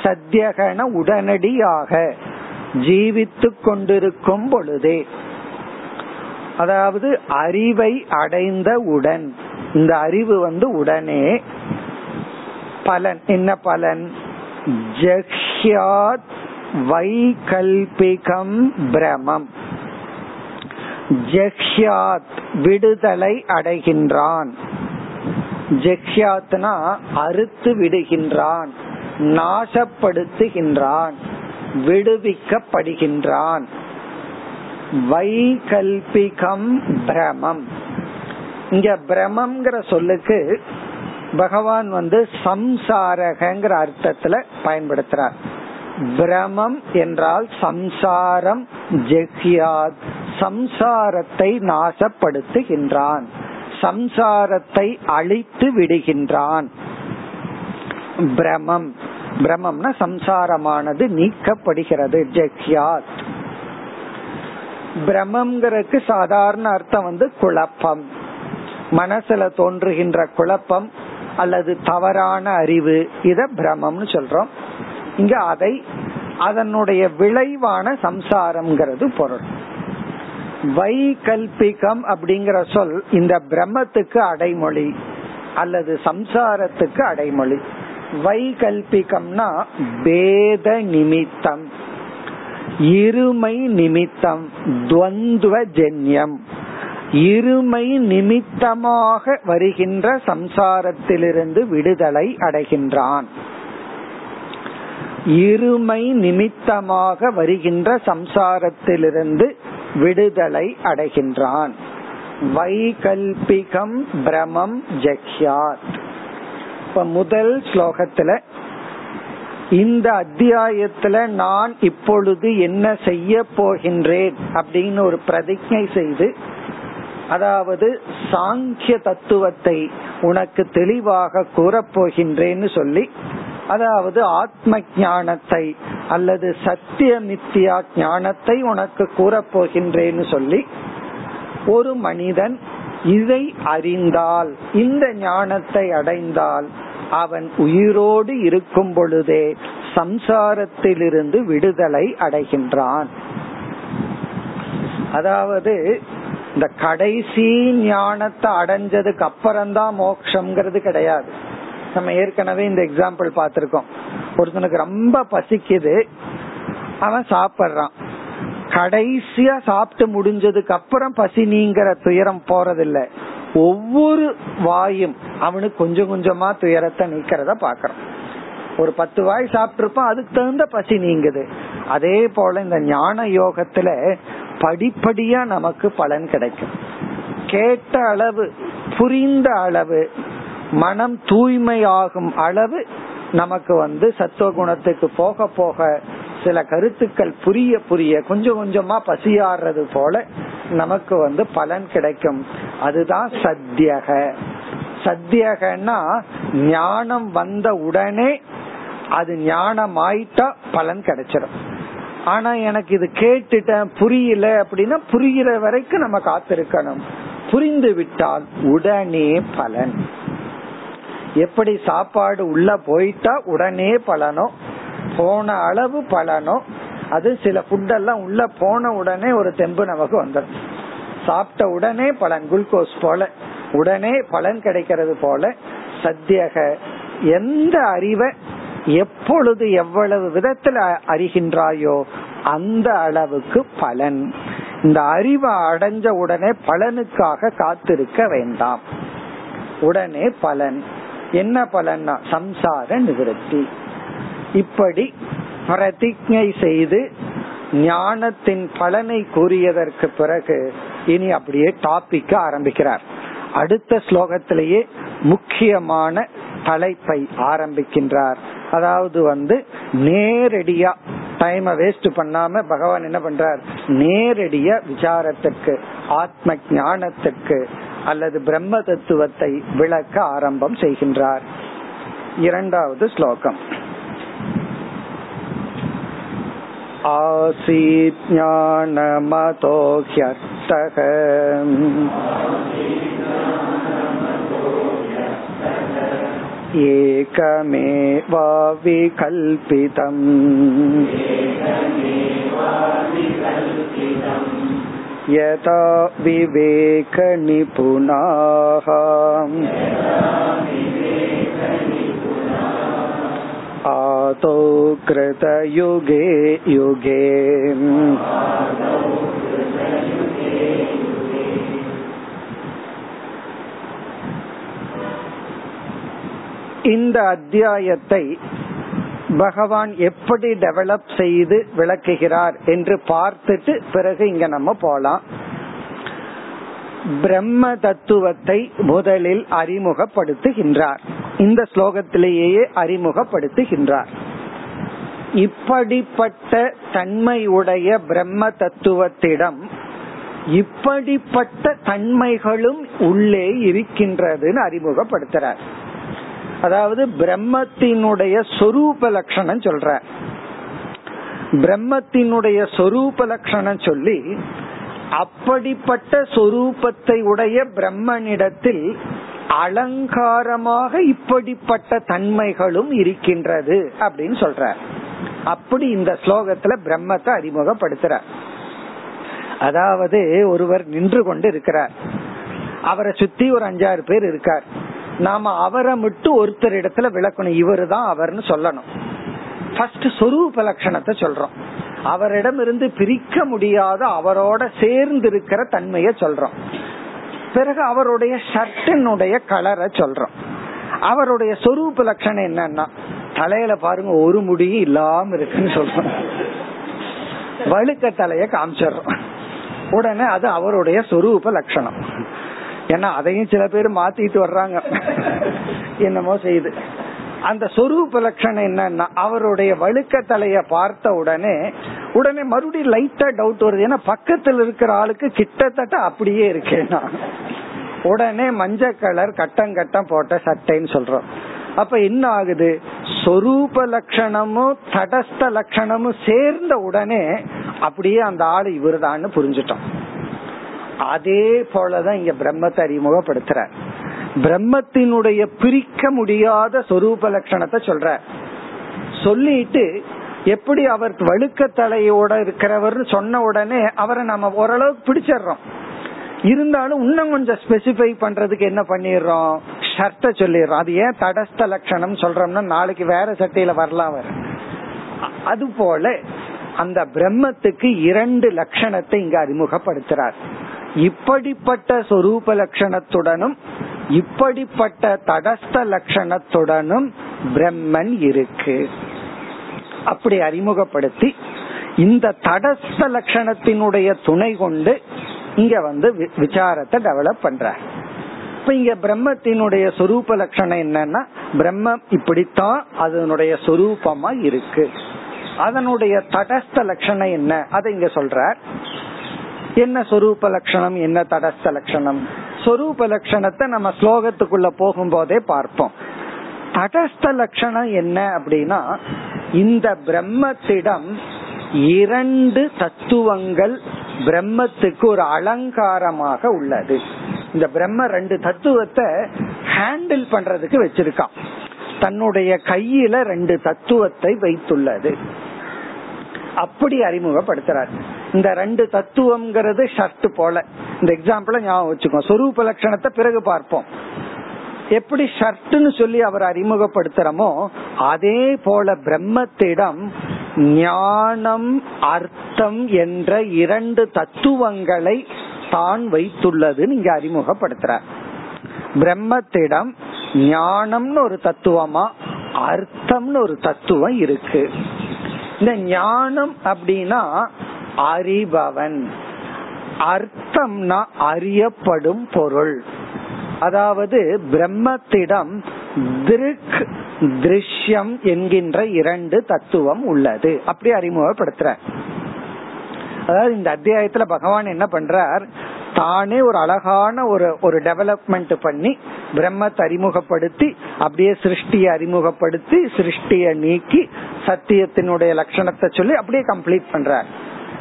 சத்தியகன உடனடியாக ஜீவித்து கொண்டிருக்கும் பொழுதே. அதாவது அறிவை அடைந்தவுடன் இந்த அறிவு வந்து உடனே பலன். என்ன பலன்? ஜக்ஷியாத் வைகல்பிகம் பிரமம். ஜெக்ஷியாத் விடுதலை அடைகின்றான். ஜெக்ஷியாத்னா அறுத்து விடுகின்றான் நாசப்படுத்துகின்றான். விடுவிக்கப்படுகின்றான். வைகல்பிகம் பிரமம். இங்க பிரமம்ங்கிற சொல்லுக்கு பகவான் வந்து சம்சாரகங்கிற அர்த்தத்துல பயன்படுத்துறார். பிரமம் என்றால் சம்சாரம் ஜெக்யாத் சம்சாரத்தை நாசப்படுத்துகின்றான். சம்சாரத்தை அழித்து விடுகின்றான். பிரமம். பிரம்மம்னா சம்சாரமானது நீக்கப்படுகிறது. ஜெக்யாத். பிரமம்ங்கிறதுக்கு சாதாரண அர்த்தம் வந்து குழப்பம். மனசுல தோன்றுகின்ற குழப்பம் அல்லது தவறான அறிவு இத பிரமம்னு சொல்றோம். இங்க அதை அதனுடைய விளைவான சம்சாரம்ங்கிறது பொருள். வைகல்பிகம் அப்படிங்கிற சொல் இந்த பிரம்மத்துக்கு அடைமொழி அல்லது சம்சாரத்துக்கு அடைமொழி. வைகல்பிகம்னா பேத நிமித்தம் இருமை நிமித்தம் துவந்துவ ஜென்யம். இருமை நிமித்தமாக வருகின்ற சம்சாரத்திலிருந்து விடுதலை அடைகின்றான். இருமை நிமித்தமாக வருகின்ற சம்சாரத்திலிருந்து விடுதலை அடைகின்றான். வைகல்பிகம் பிரமம் ஜக்யாத். இப்ப முதல் ஸ்லோகத்துல இந்த அத்தியாயத்துல நான் இப்பொழுது என்ன செய்ய போகின்றேன் அப்படின்னு ஒரு பிரதிஜை செய்து அதாவது சாங்கிய தத்துவத்தை உனக்கு தெளிவாக கூறப்போகின்றேன்னு சொல்லி அதாவது ஆத்ம ஞானத்தை அல்லது சத்திய மித்தியா ஞானத்தை உனக்கு கூறப்போகின்றேன்னு சொல்லி ஒரு மனிதன் இதை அறிந்தால் இந்த ஞானத்தை அடைந்தால் அவன் உயிரோடு இருக்கும் பொழுதே சம்சாரத்திலிருந்து விடுதலை அடைகின்றான். அதாவது இந்த கடைசி ஞானத்தை அடைஞ்சதுக்கு அப்புறம்தான் மோக்ஷங்கிறது கிடையாது. நம்ம ஏற்கனவே இந்த எக்ஸாம்பிள் பார்த்திருக்கோம். ஒருத்தனுக்கு ரொம்ப பசிக்குது அவன் சாப்பிடுறான். கடைசியா சாப்பிட்டு முடிஞ்சதுக்கு அப்புறம் பசி நீங்கிற துயரம் போறதில்ல. ஒவ்வொரு வாயும் அவனுக்கு கொஞ்சம் கொஞ்சமா துயரத்தை நீக்கிறத பாக்குறான் ஒரு பத்து வாய் சாப்பிட்டிருப்பான் அதுக்கு தகுந்த பசி நீங்குது. அதே போல இந்த ஞான யோகத்துல படிப்படியா நமக்கு பலன் கிடைக்கும். கேட்ட அளவு புரிந்த அளவு மனம் தூய்மையாகும் அளவு நமக்கு வந்து சத்துவ குணத்துக்கு போக போக சில கருத்துக்கள் புரிய புரிய கொஞ்சம் கொஞ்சமா பசியாடுறது போல நமக்கு வந்து பலன் கிடைக்கும். அதுதான் சத்தியக. சத்தியகன்னா ஞானம் வந்த உடனே அது ஞானம் ஆயிட்டா பலன் கிடைச்சிடும் ஆனா எனக்கு இது கேட்டுட்டேன் புரியல அப்படின்னா புரிகிற வரைக்கும் நம்ம காத்திருக்கணும். புரிந்து விட்டால் உடனே பலன். எப்படி சாப்பாடு உள்ள போயிட்டா உடனே பலனோ? போன அளவு பலனோ அது சில ஃபுட்டெல்லாம் உள்ள போன உடனே ஒரு தெம்பு நமக்கு வந்துடும் சாப்பிட்ட உடனே பலன் குளுக்கோஸ் போல. உடனே பலன் கிடைக்கிறது போல. சத்தியக எந்த அறிவை எப்பொழுது எவ்வளவு விதத்துல அறிகின்றாயோ அந்த அளவுக்கு பலன். இந்த அறிவை அடைஞ்ச உடனே பலனுக்காக காத்திருக்க வேண்டாம். உடனே பலன். என்ன பலன்னா? சம்சார நிவர்த்தி. இப்படி பிரதிஜை செய்து ஞானத்தின் பலனை கூறியதற்கு பிறகு இனி அப்படியே டாபிக் ஆரம்பிக்கிறார். அடுத்த ஸ்லோகத்திலேயே முக்கியமான தலைப்பை ஆரம்பிக்கின்றார். அதாவது வந்து நேரடியா டைம வேஸ்ட் பண்ணாம பகவான் என்ன பண்றார்? நேரடியா விசாரத்துக்கு ஆத்ம ஞானத்துக்கு அல்லது பிரம்ம தத்துவத்தை விளக்க ஆரம்பம் செய்கின்றார். இரண்டாவது ஸ்லோகம். आसीत् ज्ञानमतो ह्यर्थः एकमेवाविकल्पितम् यथा विवेकनिपुणाः आतो कृतयुगे युगे இந்த அத்தியாயத்தை பகவான் எப்படி டெவலப் செய்து விளக்குகிறார் என்று பார்த்துட்டு பிறகு இங்க நம்ம போலாம் பிரம்ம தத்துவத்தை முதலில் அறிமுகப்படுத்துகின்றார் இந்த ஸ்லோகத்திலேயே அறிமுகப்படுத்துகின்றார். இப்படிப்பட்ட தன்மையுடைய பிரம்ம தத்துவத்திடம் இப்படிப்பட்ட தன்மைகளும் உள்ளே இருக்கின்றதுன்னு அறிமுகப்படுத்துறார். அதாவது பிரம்மத்தினுடைய சொரூப லட்சணம் சொல்ற பிரம்மத்தினுடைய சொரூப லட்சணம் சொல்லி அப்படிப்பட்ட சொரூபத்தை உடைய பிரம்மனிடத்தில் அலங்காரமாக இப்படிப்பட்ட தன்மைகளும் இருக்கின்றது அப்படின்னு சொல்ற அப்படி இந்த ஸ்லோகத்துல பிரம்மத்தை அறிமுகப்படுத்துற அதாவது ஒருவர் நின்று கொண்டு இருக்கிறார். அவரை சுத்தி ஒரு அஞ்சாறு பேர் இருக்கார். நாம அவரை மட்டும் ஒருத்தர் இடத்துல விளக்கணும். இவரு தான் அவர்னு சொல்லணும். ஃபர்ஸ்ட் சொரூப லட்சணத்தை சொல்றோம். அவரிடம் இருந்து பிரிக்க முடியாத அவரோட சேர்ந்து இருக்கிற தன்மைய சொல்றோம். பிறகு அவருடைய ஷர்ட்டினுடைய கலரை சொல்றோம். அவருடைய சொரூப லட்சணம் என்னன்னா தலையில பாருங்க ஒரு முடியும் இல்லாம இருக்குன்னு சொல்றோம். வழுக்க தலைய காமிச்சிடுறோம். உடனே அது அவருடைய சொரூப லட்சணம். ஏன்னா அதையும் சில பேர் மாத்திட்டு வர்றாங்க. என்னமோ செய்யுது. அந்த சொரூப லட்சணம் என்னன்னா அவருடைய வழுக்க தலைய பார்த்த உடனே உடனே மறுபடியும் லைட்டா டவுட் வருது. ஏன்னா பக்கத்துல இருக்கிற ஆளுக்கு கிட்டத்தட்ட அப்படியே இருக்கேனா உடனே மஞ்சள் கலர் கட்டம் கட்டம் போட்ட சட்டைன்னு சொல்றோம். அப்ப என்ன ஆகுது? சொரூப லட்சணமும் தடஸ்த லட்சணமும் சேர்ந்த உடனே அப்படியே அந்த ஆளு இவருதான்னு புரிஞ்சுட்டோம். அதே போலதான் இங்க பிரம்மத்தை அறிமுகப்படுத்துற பிரம்மத்தினுடைய பிரிக்க முடியாத சொரூப லட்சணத்தை சொல்ற. சொல்லிட்டு எப்படி அவர் வழுக்க தலையோட இருக்கிறவர் சொன்ன உடனே அவரை நம்ம ஓரளவுக்கு பிடிச்சிடுறோம். இருந்தாலும் இன்னும் கொஞ்சம் ஸ்பெசிஃபை பண்றதுக்கு என்ன பண்ணிடுறோம்? ஷர்ட்டை சொல்லிடுறோம். அது ஏன் தடஸ்த லட்சணம் சொல்றோம்னா நாளைக்கு வேற சட்டையில வரலாம் அவர். அது போல அந்த பிரம்மத்துக்கு இரண்டு லட்சணத்தை இங்க அறிமுகப்படுத்துறார். இப்படிப்பட்ட சொரூப லட்சணத்துடனும் இப்படிப்பட்ட தடஸ்த லட்சணத்துடனும் பிரம்மன் இருக்கு. அப்படி அறிமுகப்படுத்தி இந்த தடஸ்த லட்சணத்தினுடைய துணை கொண்டு இங்க வந்து விசாரத்தை டெவலப் பண்ற இப்ப இங்க பிரம்மத்தினுடைய சொரூப லட்சணம் என்னன்னா பிரம்மம் இப்படித்தான் அதனுடைய சொரூபமா இருக்கு. அதனுடைய தடஸ்த லட்சணம் என்ன? அதை இங்க சொல்ற என்ன சொரூப லட்சணம்? என்ன தடஸ்த லட்சணம்? சொரூப லட்சணத்தை நம்ம ஸ்லோகத்துக்குள்ள போகும்போதே பார்ப்போம். தடஸ்த லட்சணம் என்ன அப்படின்னா இந்த பிரம்மத்திடம் இரண்டு தத்துவங்கள் பிரம்மத்துக்கு ஒரு அலங்காரமாக உள்ளது. இந்த பிரம்ம ரெண்டு தத்துவத்தை ஹேண்டில் பண்றதுக்கு வச்சிருக்கான். தன்னுடைய கையில ரெண்டு தத்துவத்தை வைத்துள்ளது. அப்படி அறிமுகப்படுத்துறாரு. இந்த ரெண்டு தத்துவம்ங்கிறது ஷர்ட் போல. இந்த எக்ஸாம்பிள ஞாபகம் வச்சுக்கோ. சொரூப லட்சணத்தை பிறகு பார்ப்போம். எப்படி ஷர்ட்னு சொல்லி அவர் அறிமுகப்படுத்துறமோ அதே போல பிரம்மத்திடம் ஞானம் அர்த்தம் என்ற இரண்டு தத்துவங்களை தான் வைத்துள்ளதுன்னு இங்க அறிமுகப்படுத்துறார். பிரம்மத்திடம் ஞானம்னு ஒரு தத்துவமா அர்த்தம்னு ஒரு தத்துவம் இருக்கு. இந்த ஞானம் அப்படின்னா அறிபவன். அர்த்தம்னா அறியப்படும் பொருள். அதாவது பிரம்மத்திடம் திருக் திருஷ்யம் என்கின்ற இரண்டு தத்துவம் உள்ளது. அப்படி அறிமுகப்படுத்துற. அதாவது இந்த அத்தியாயத்துல பகவான் என்ன பண்றார்? தானே ஒரு அழகான ஒரு ஒரு டெவலப்மெண்ட் பண்ணி பிரம்மத்தை அறிமுகப்படுத்தி அப்படியே சிருஷ்டியை அறிமுகப்படுத்தி சிருஷ்டிய நீக்கி சத்தியத்தினுடைய லட்சணத்தை சொல்லி அப்படியே கம்ப்ளீட் பண்றார்.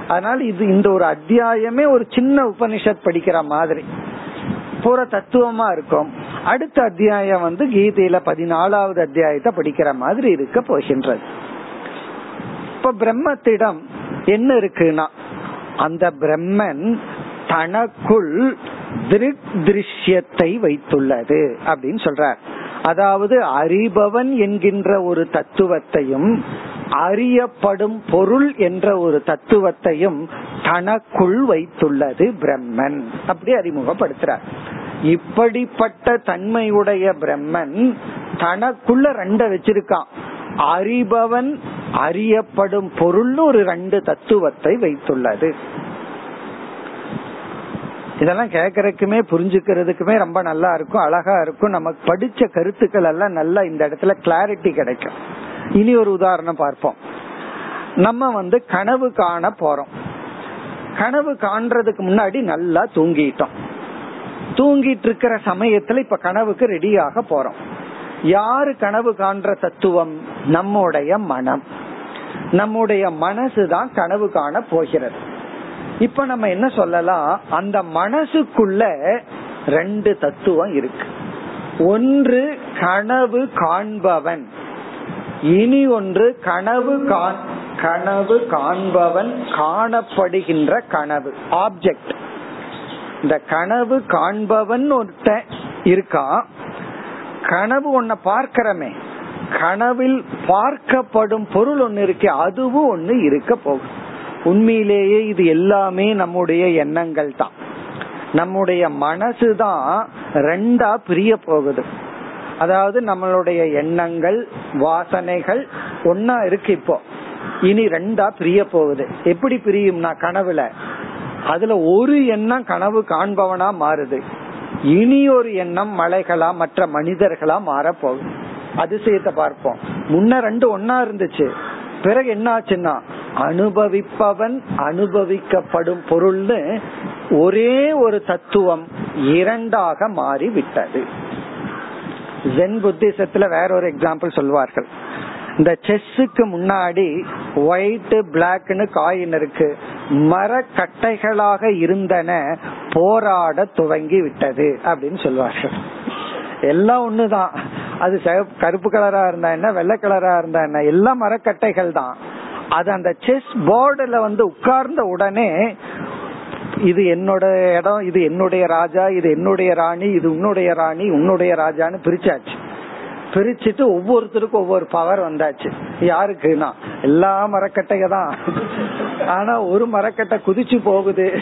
அதனால இது இந்த ஒரு அத்தியாயமே ஒரு சின்ன உபனிஷத் படிக்கிற மாதிரி. பூர தத்துவமா இருக்கும். அடுத்த அத்தியாயம் வந்து கீதையில பதினாலாவது அத்தியாயத்தை படிக்கிற மாதிரி இருக்க போகின்றது. இப்ப பிரம்மத்திடம் என்ன இருக்குன்னா அந்த பிரம்மன் தனக்குள் திருஷ்யத்தை வைத்துள்ளது அப்படின்னு சொல்றார். அதாவது அறிபவன் என்கின்ற ஒரு தத்துவத்தையும் அறியப்படும் பொருள் என்ற ஒரு தத்துவத்தையும் தனக்குள் வைத்துள்ளது பிரம்மன். அப்படி அறிமுகப்படுத்துறார். இப்படிப்பட்ட தன்மையுடைய பிரம்மன் தனக்குள்ள ரெண்ட வச்சிருக்கான். அறிபவன் அறியப்படும் பொருள் ஒரு ரெண்டு தத்துவத்தை வைத்துள்ளது. இதெல்லாம் கேக்குறதுக்குமே புரிஞ்சுக்கிறதுக்குமே ரொம்ப நல்லா இருக்கும் அழகா இருக்கும். நமக்கு படிச்ச கருத்துக்கள் எல்லாம் நல்லா இந்த இடத்துல கிளாரிட்டி கிடைக்கும். இனி ஒரு உதாரணம் பார்ப்போம். நம்ம வந்து கனவு காண போறோம். கனவு காண்றதுக்கு முன்னாடி நல்லா தூங்கிட்டோம். தூங்கிட்டு இருக்கிற சமயத்துல இப்ப கனவுக்கு ரெடியாக போறோம். யாரு கனவு காண்ற தத்துவம்? நம்முடைய மனம். நம்முடைய மனசுதான் கனவு காண போகிறது. இப்ப நம்ம என்ன சொல்லலாம்? அந்த மனசுக்குள்ள ரெண்டு தத்துவம் இருக்கு. ஒன்று கனவு காண்பவன். இனி ஒன்று கனவு கனவு காண்பவன் காணப்படுகின்ற கனவு ஆப்ஜெக்ட் இந்த கனவு காண்பவன் ஒருத்த இருக்கான் கனவு ஒன்ன பார்க்கிறமே. கனவில் பார்க்கப்படும் பொருள் ஒன்னு இருக்கு அதுவும் ஒன்னு இருக்க போகும் உண்மையிலேயே இது எல்லாமே நம்முடைய எண்ணங்கள் தான் நம்முடைய மனசு தான் ரெண்டா பிரிய போகுது. அதாவது நம்மளுடைய எண்ணங்கள் வாசனைகள் ஒன்னா இருக்கு இப்போ. இனி ரெண்டா பிரிய போகுது. எப்படி பிரியும்னா கனவுல. அதுல ஒரு எண்ணம் கனவு காண்பவனா மாறுது. இனி ஒரு எண்ணம் மலைகளா மற்ற மனிதர்களா மாற போகுது அதிசயத்தை பார்ப்போம். முன்ன ரெண்டு ஒன்னா இருந்துச்சு. பிறகு என்ன ஆச்சுன்னா அனுபவிப்பவன் அனுபவிக்கப்படும் பொருள்னு ஒரே ஒரு தத்துவம் இரண்டாக மாறி விட்டது ஜென் புத்திசத்துல வேற ஒரு எக்ஸாம்பிள் சொல்வார்கள். இந்த செஸ்ஸுக்கு முன்னாடி ஒயிட் பிளாக்னு காயின் இருக்கு. மரக்கட்டைகளாக இருந்தன போராட துவங்கி விட்டது அப்படின்னு சொல்லுவார்கள் எல்லாம் ஒண்ணுதான். அது கருப்பு கலரா இருந்தா என்ன வெள்ளை கலரா இருந்தா என்ன எல்லாம் மரக்கட்டைகள் தான். அது அந்த செஸ் போர்டுல வந்து உட்கார்ந்த உடனே இது என்னோட இடம் இது என்னுடைய ராஜா இது என்னுடைய ராணி இது உன்னுடைய ராணி உன்னுடைய ராஜான்னு பிரிச்சாச்சு. பிரிச்சுட்டு ஒவ்வொருத்தருக்கும் ஒவ்வொரு பவர் வந்தாச்சு. யாருக்குன்னா? எல்லா மரக்கட்டைக தான். ஆனா ஒரு மரக்கட்டை குதிச்சு போகுது.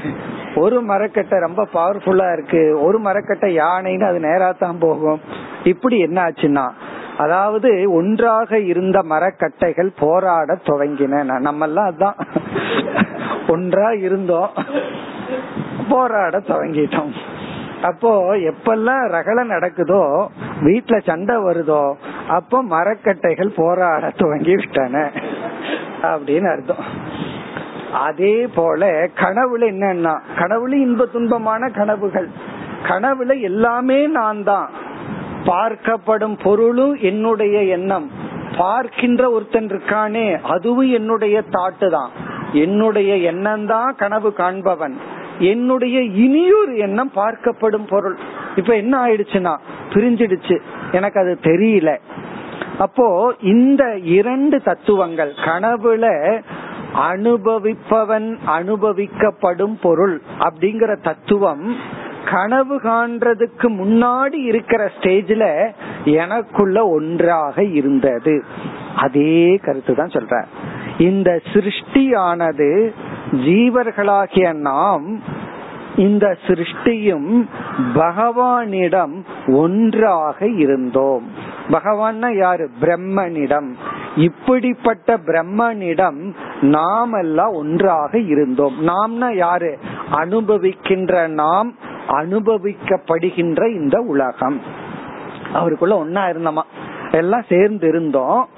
ஒரு மரக்கட்டை ரொம்ப பவர்ஃபுல்லா இருக்கு. ஒரு மரக்கட்டை யானைன்னு அது நேரா தான் போகும். இப்படி என்ன ஆச்சுன்னா அதாவது ஒன்றாக இருந்த மரக்கட்டைகள் போராட துவங்கின. நம்ம எல்லாம் அதான். ஒன்றா இருந்தோம். போராட துவங்கிட்டோம். அப்போ எப்பெல்லாம் ரகல நடக்குதோ வீட்டுல சண்டை வருதோ அப்போ மரக்கட்டைகள் போராட துவங்கி விட்டன. அப்படின்னு அர்த்தம். அதே போல கனவுல என்னன்னா கனவுல இன்ப துன்பமான கனவுகள். கனவுல எல்லாமே நான் தான். பார்க்கப்படும் பொருளும் என்னுடைய எண்ணம். பார்க்கின்ற ஒருத்தன் இருக்கானே அதுவும் என்னுடைய தாட்டு தான். என்னுடைய எண்ணம் தான் கனவு காண்பவன். என்னுடைய இனியொரு எண்ணம் பார்க்கப்படும் பொருள். இப்ப என்ன ஆயிடுச்சுன்னா பிரிஞ்சிடுச்சு. எனக்கு அது தெரியல. அப்போ இந்த இரண்டு தத்துவங்கள் கனவுல அனுபவிப்பவன் அனுபவிக்கப்படும் பொருள் அப்படிங்கிற தத்துவம் கனவு காண்றதுக்கு முன்னாடி இருக்கிற ஸ்டேஜ்ல எனக்குள்ள ஒன்றாக இருந்தது. அதே கருத்து தான் சொல்ற இந்த சிருஷ்டியானது ஜீவர்களாகிய நாம் இந்த சிருஷ்டியும் பகவானிடம் ஒன்றாக இருந்தோம். பகவான் யாரு? பிரம்மனிடம். இப்படிப்பட்ட பிரம்மனிடம் நாம் எல்லாம் ஒன்றாக இருந்தோம். நாம்னா யாரு? அனுபவிக்கின்ற நாம் அனுபவிக்கப்படுகின்ற இந்த உலகம். அவருக்குள்ள ஒன்னா இருந்தோமா? எல்லாம் சேர்ந்து இருந்தோம்.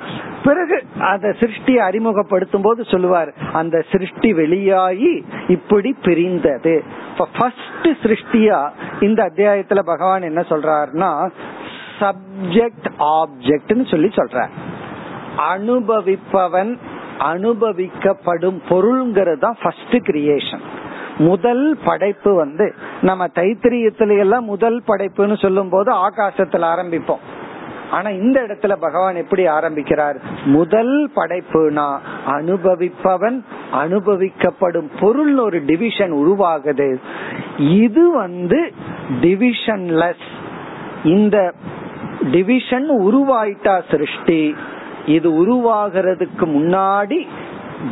பிறகு அந்த சிருஷ்டியை அறிமுகப்படுத்தும் போது சொல்லுவார் அந்த சிருஷ்டி வெளியாகி இப்படி பிரிந்தது. ஃபர்ஸ்ட் சிருஷ்டியா இந்த அத்தியாயத்துல பகவான் என்ன சொல்றாருன்னா சப்ஜெக்ட் ஆப்ஜெக்ட்னு சொல்லி சொல்ற அனுபவிப்பவன் அனுபவிக்கப்படும் பொருள்ங்கிறது தான் ஃபர்ஸ்ட் கிரியேஷன் முதல் படைப்பு வந்து நம்ம தைத்திரியத்துல எல்லாம் முதல் படைப்புன்னு சொல்லும் போது ஆகாசத்துல ஆரம்பிப்போம். ஆனா இந்த இடத்துல பகவான் எப்படி ஆரம்பிக்கிறார்? முதல் படைப்புனா அனுபவிப்பவன் அனுபவிக்கப்படும் பொருள் ஒரு டிவிஷன் உருவாகுது. இது வந்து டிவிஷன்லெஸ் இந்த டிவிஷன் உருவாயிட்டா சிருஷ்டி. இது உருவாகிறதுக்கு முன்னாடி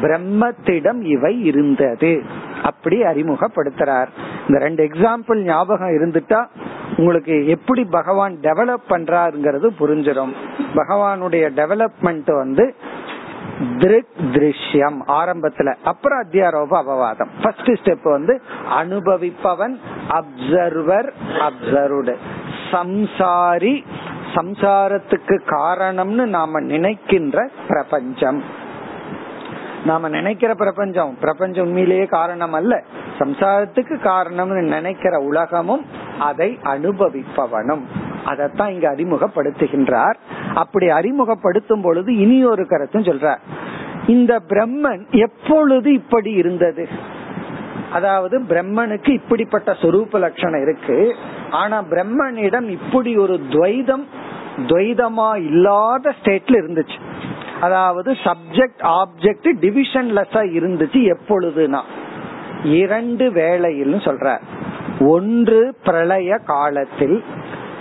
பிரம்மத்திடம் இவை இருந்தது. அப்படி அறிமுகப்படுத்துறார். இந்த ரெண்டு எக்ஸாம்பிள் ஞாபகம் இருந்துட்டா உங்களுக்கு எப்படி பகவான் டெவலப் பண்றாருங்கிறது புரிஞ்சிடும். பகவானுடைய டெவலப்மெண்ட் வந்து திருக் திருஷ்யம் ஆரம்பத்துல. அப்புறம் அத்தியாரோப அபவாதம். ஃபர்ஸ்ட் ஸ்டெப் வந்து அனுபவிப்பவன் அப்சர்வர் அப்சர்வ்டு சம்சாரி சம்சாரத்துக்கு காரணம்னு நாம நினைக்கின்ற பிரபஞ்சம். நாம நினைக்கிற பிரபஞ்சம் பிரபஞ்சம் உண்மையிலேயே காரணம் அல்ல. சம்சாரத்துக்கு காரணம்னு நினைக்கிற உலகமும் அதை அனுபவிப்பவனும். அதைத்தான் இங்க அறிமுகப்படுத்துகின்றார். அப்படி அறிமுகப்படுத்தும் பொழுது இனி ஒரு கருத்தும் சொல்றார். இந்த பிரம்மன் எப்பொழுது இப்படி இருந்தது? அதாவது பிரம்மனுக்கு இப்படிப்பட்ட சொரூப லட்சணம் இருக்கு. ஆனா பிரம்மனிடம் இப்படி ஒரு துவைதம் துவைதமா இல்லாத ஸ்டேட்ல இருந்துச்சு. அதாவது சப்ஜெக்ட் ஆப்ஜெக்ட் டிவிஷன்லெஸ்ஸா இருந்துச்சு எப்பொழுதுனா இரண்டு வேளையில் சொல்ற. ஒன்று பிரளய காலத்தில்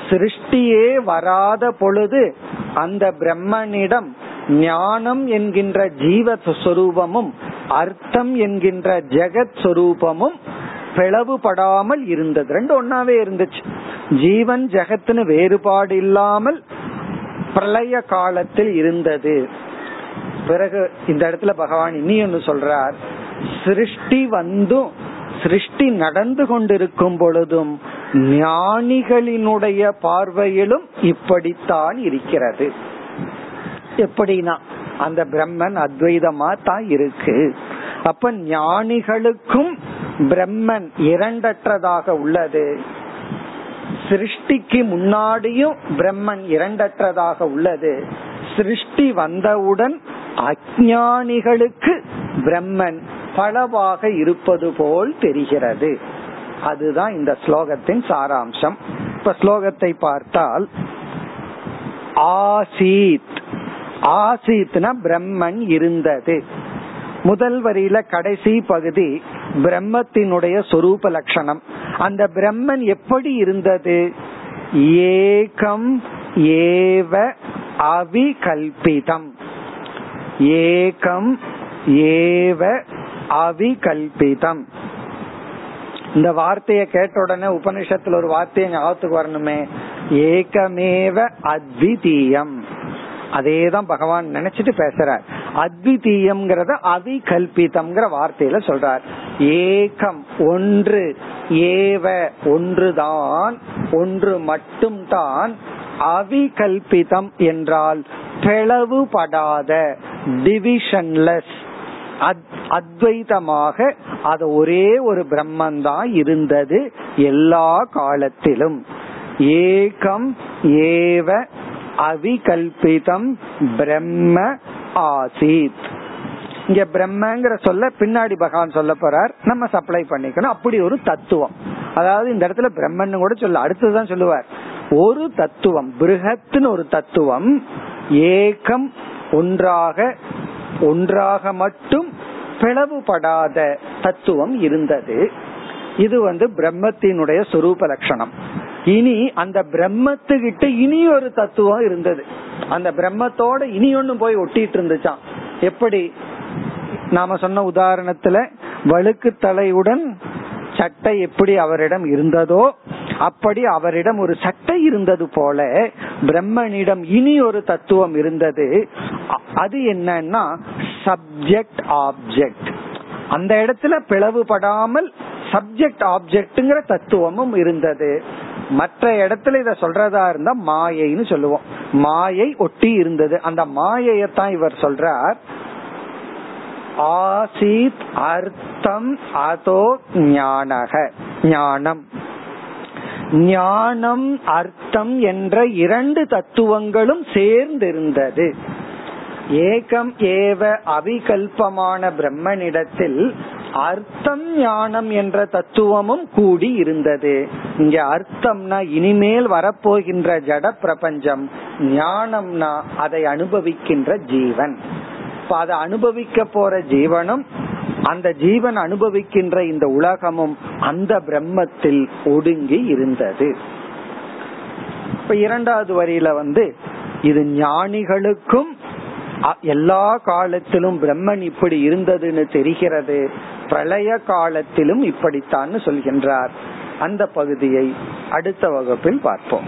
சிருஷ்டியே வராத பொழுது அந்த பிரம்மனிடம் ஞானம் என்கின்ற ஜீவ சொரூபமும் அர்த்தம் என்கின்ற ஜெகத் சொரூபமும் பிளவுபடாமல் இருந்தது. ரெண்டு ஒன்னாவே இருந்துச்சு. ஜீவன் ஜெகத்துன்னு வேறுபாடு இல்லாமல் பிரளய காலத்தில் இருந்தது. பிறகு இந்த இடத்துல பகவான் இனி ஒன்னு சொல்றார் சிருஷ்டி வந்தும் சிருஷ்டி நடந்து கொண்டிருக்கும் பொழுதும் ஞானிகளினுடைய பார்வையிலும் இப்படித்தான் இருக்கிறது. எப்படின்னா அந்த பிரம்மன் அத்வைதமா தான் இருக்கு. அப்ப ஞானிகளுக்கும் பிரம்மன் இரண்டற்றதாக உள்ளது. சிருஷ்டிக்கு முன்னாடியும் பிரம்மன் இரண்டற்றதாக உள்ளது. சிருஷ்டி வந்தவுடன் அஜானிகளுக்கு பிரம்மன் பலவாக இருப்பது போல் தெரிகிறது. அதுதான் இந்த ஸ்லோகத்தின் சாராம்சம். இப்ப ஸ்லோகத்தை பார்த்தால் ஆசீத். ஆசீத்னா பிரம்மன் இருந்தது. முதல் வரியில கடைசி பகுதி பிரம்மத்தினுடைய சொரூப லட்சணம். அந்த பிரம்மன் எப்படி இருந்தது? ஏகம் ஏவ அவிகல்பிதம். ஏகம் ஏவ அவிகல்பிதம். இந்த வார்த்தைய கேட்ட உடனே உபனிஷத்துல ஒரு வார்த்தையை ஞாபகத்துக்கு வரணுமே. ஏகமேவ அத்விதீயம். அதேதான் பகவான் நினைச்சிட்டு பேசுறார். அத்விதீயம்ங்கிறத அவிகல்பிதம்ங்கிற வார்த்தையில சொல்றார். ஏகம் ஒன்று ஏவ ஒன்றுதான் ஒன்று மட்டும்தான் அவிகல்பிதம் என்றால் பிளவுபடாத டிவிஷன்லெஸ் அத்வைதமாக அது ஒரே ஒரு பிரம்மந்தான் இருந்தது எல்லா காலத்திலும். ஏகம் ஏவ அவிகல்பிதம் பிரம்ம ஆசீத். இங்க பிரம்மங்கிற சொல்ல பின்னாடி பகவான் சொல்ல போறார். நம்ம சப்ளை பண்ணிக்கணும். அப்படி ஒரு தத்துவம். அதாவது இந்த இடத்துல பிரம்மன் கூட சொல்ல அடுத்ததுதான் சொல்லுவார். ஒரு தத்துவம் பிருகத்துன்னு ஒரு தத்துவம் ஏகம் ஒன்றாக ஒன்றாக மட்டும் பிளவுபடாத தத்துவம் இருந்தது. இது வந்து பிரம்மத்தினுடைய சொரூப லட்சணம். இனி அந்த பிரம்மத்துக்கிட்ட இனி ஒரு தத்துவம் இருந்தது. அந்த பிரம்மத்தோட இனி ஒண்ணு போய் ஒட்டிட்டு இருந்துச்சான் எப்படி? நாம சொன்ன உதாரணத்துல வழுக்கு தலையுடன் சட்டை எப்படி அவரிடம் இருந்ததோ அப்படி அவரிடம் ஒரு சட்டை இருந்தது போல பிரம்மனிடம் இனி ஒரு தத்துவம் இருந்தது. அது என்னன்னா சப்ஜெக்ட் ஆப்ஜெக்ட் அந்த இடத்துல பிளவுபடாமல் சப்ஜெக்ட் ஆப்ஜெக்ட்ங்கிற தத்துவமும் இருந்தது. மற்ற இடத்துல இத சொல்றதா இருந்தா மாயைன்னு சொல்லுவோம். மாயை ஒட்டி இருந்தது. அந்த மாயையத்தான் இவர் சொல்றார். ஆசீத் அர்த்தம் அதோ ஞானக. ஞானம். ஞானம் அர்த்தம் என்ற இரண்டு தத்துவங்களும் சேர்ந்திருந்தது. ஏகம் ஏவ அவிகல்பமான பிரம்மனிடத்தில் அர்த்தம் ஞானம் என்ற தத்துவமும் கூடி இருந்தது. இங்க அர்த்தம்னா இனிமேல் வரப்போகின்ற ஜட பிரபஞ்சம் ஞானம்னா அதை அனுபவிக்கின்ற ஜீவன். அதை அனுபவிக்க போற ஜீவனும் அந்த ஜீவன் அனுபவிக்கின்ற இந்த உலகமும் அந்த பிரம்மத்தில் ஒடுங்கி இருந்தது. இப்ப இரண்டாவது வரியில வந்து இது ஞானிகளுக்கும் எல்லா காலத்திலும் பிரம்மன் இப்படி இருந்ததுன்னு தெரிகிறது. பிரளய காலத்திலும் இப்படித்தான் சொல்கின்றார். அந்த பகுதியை அடுத்த வகுப்பில் பார்ப்போம்.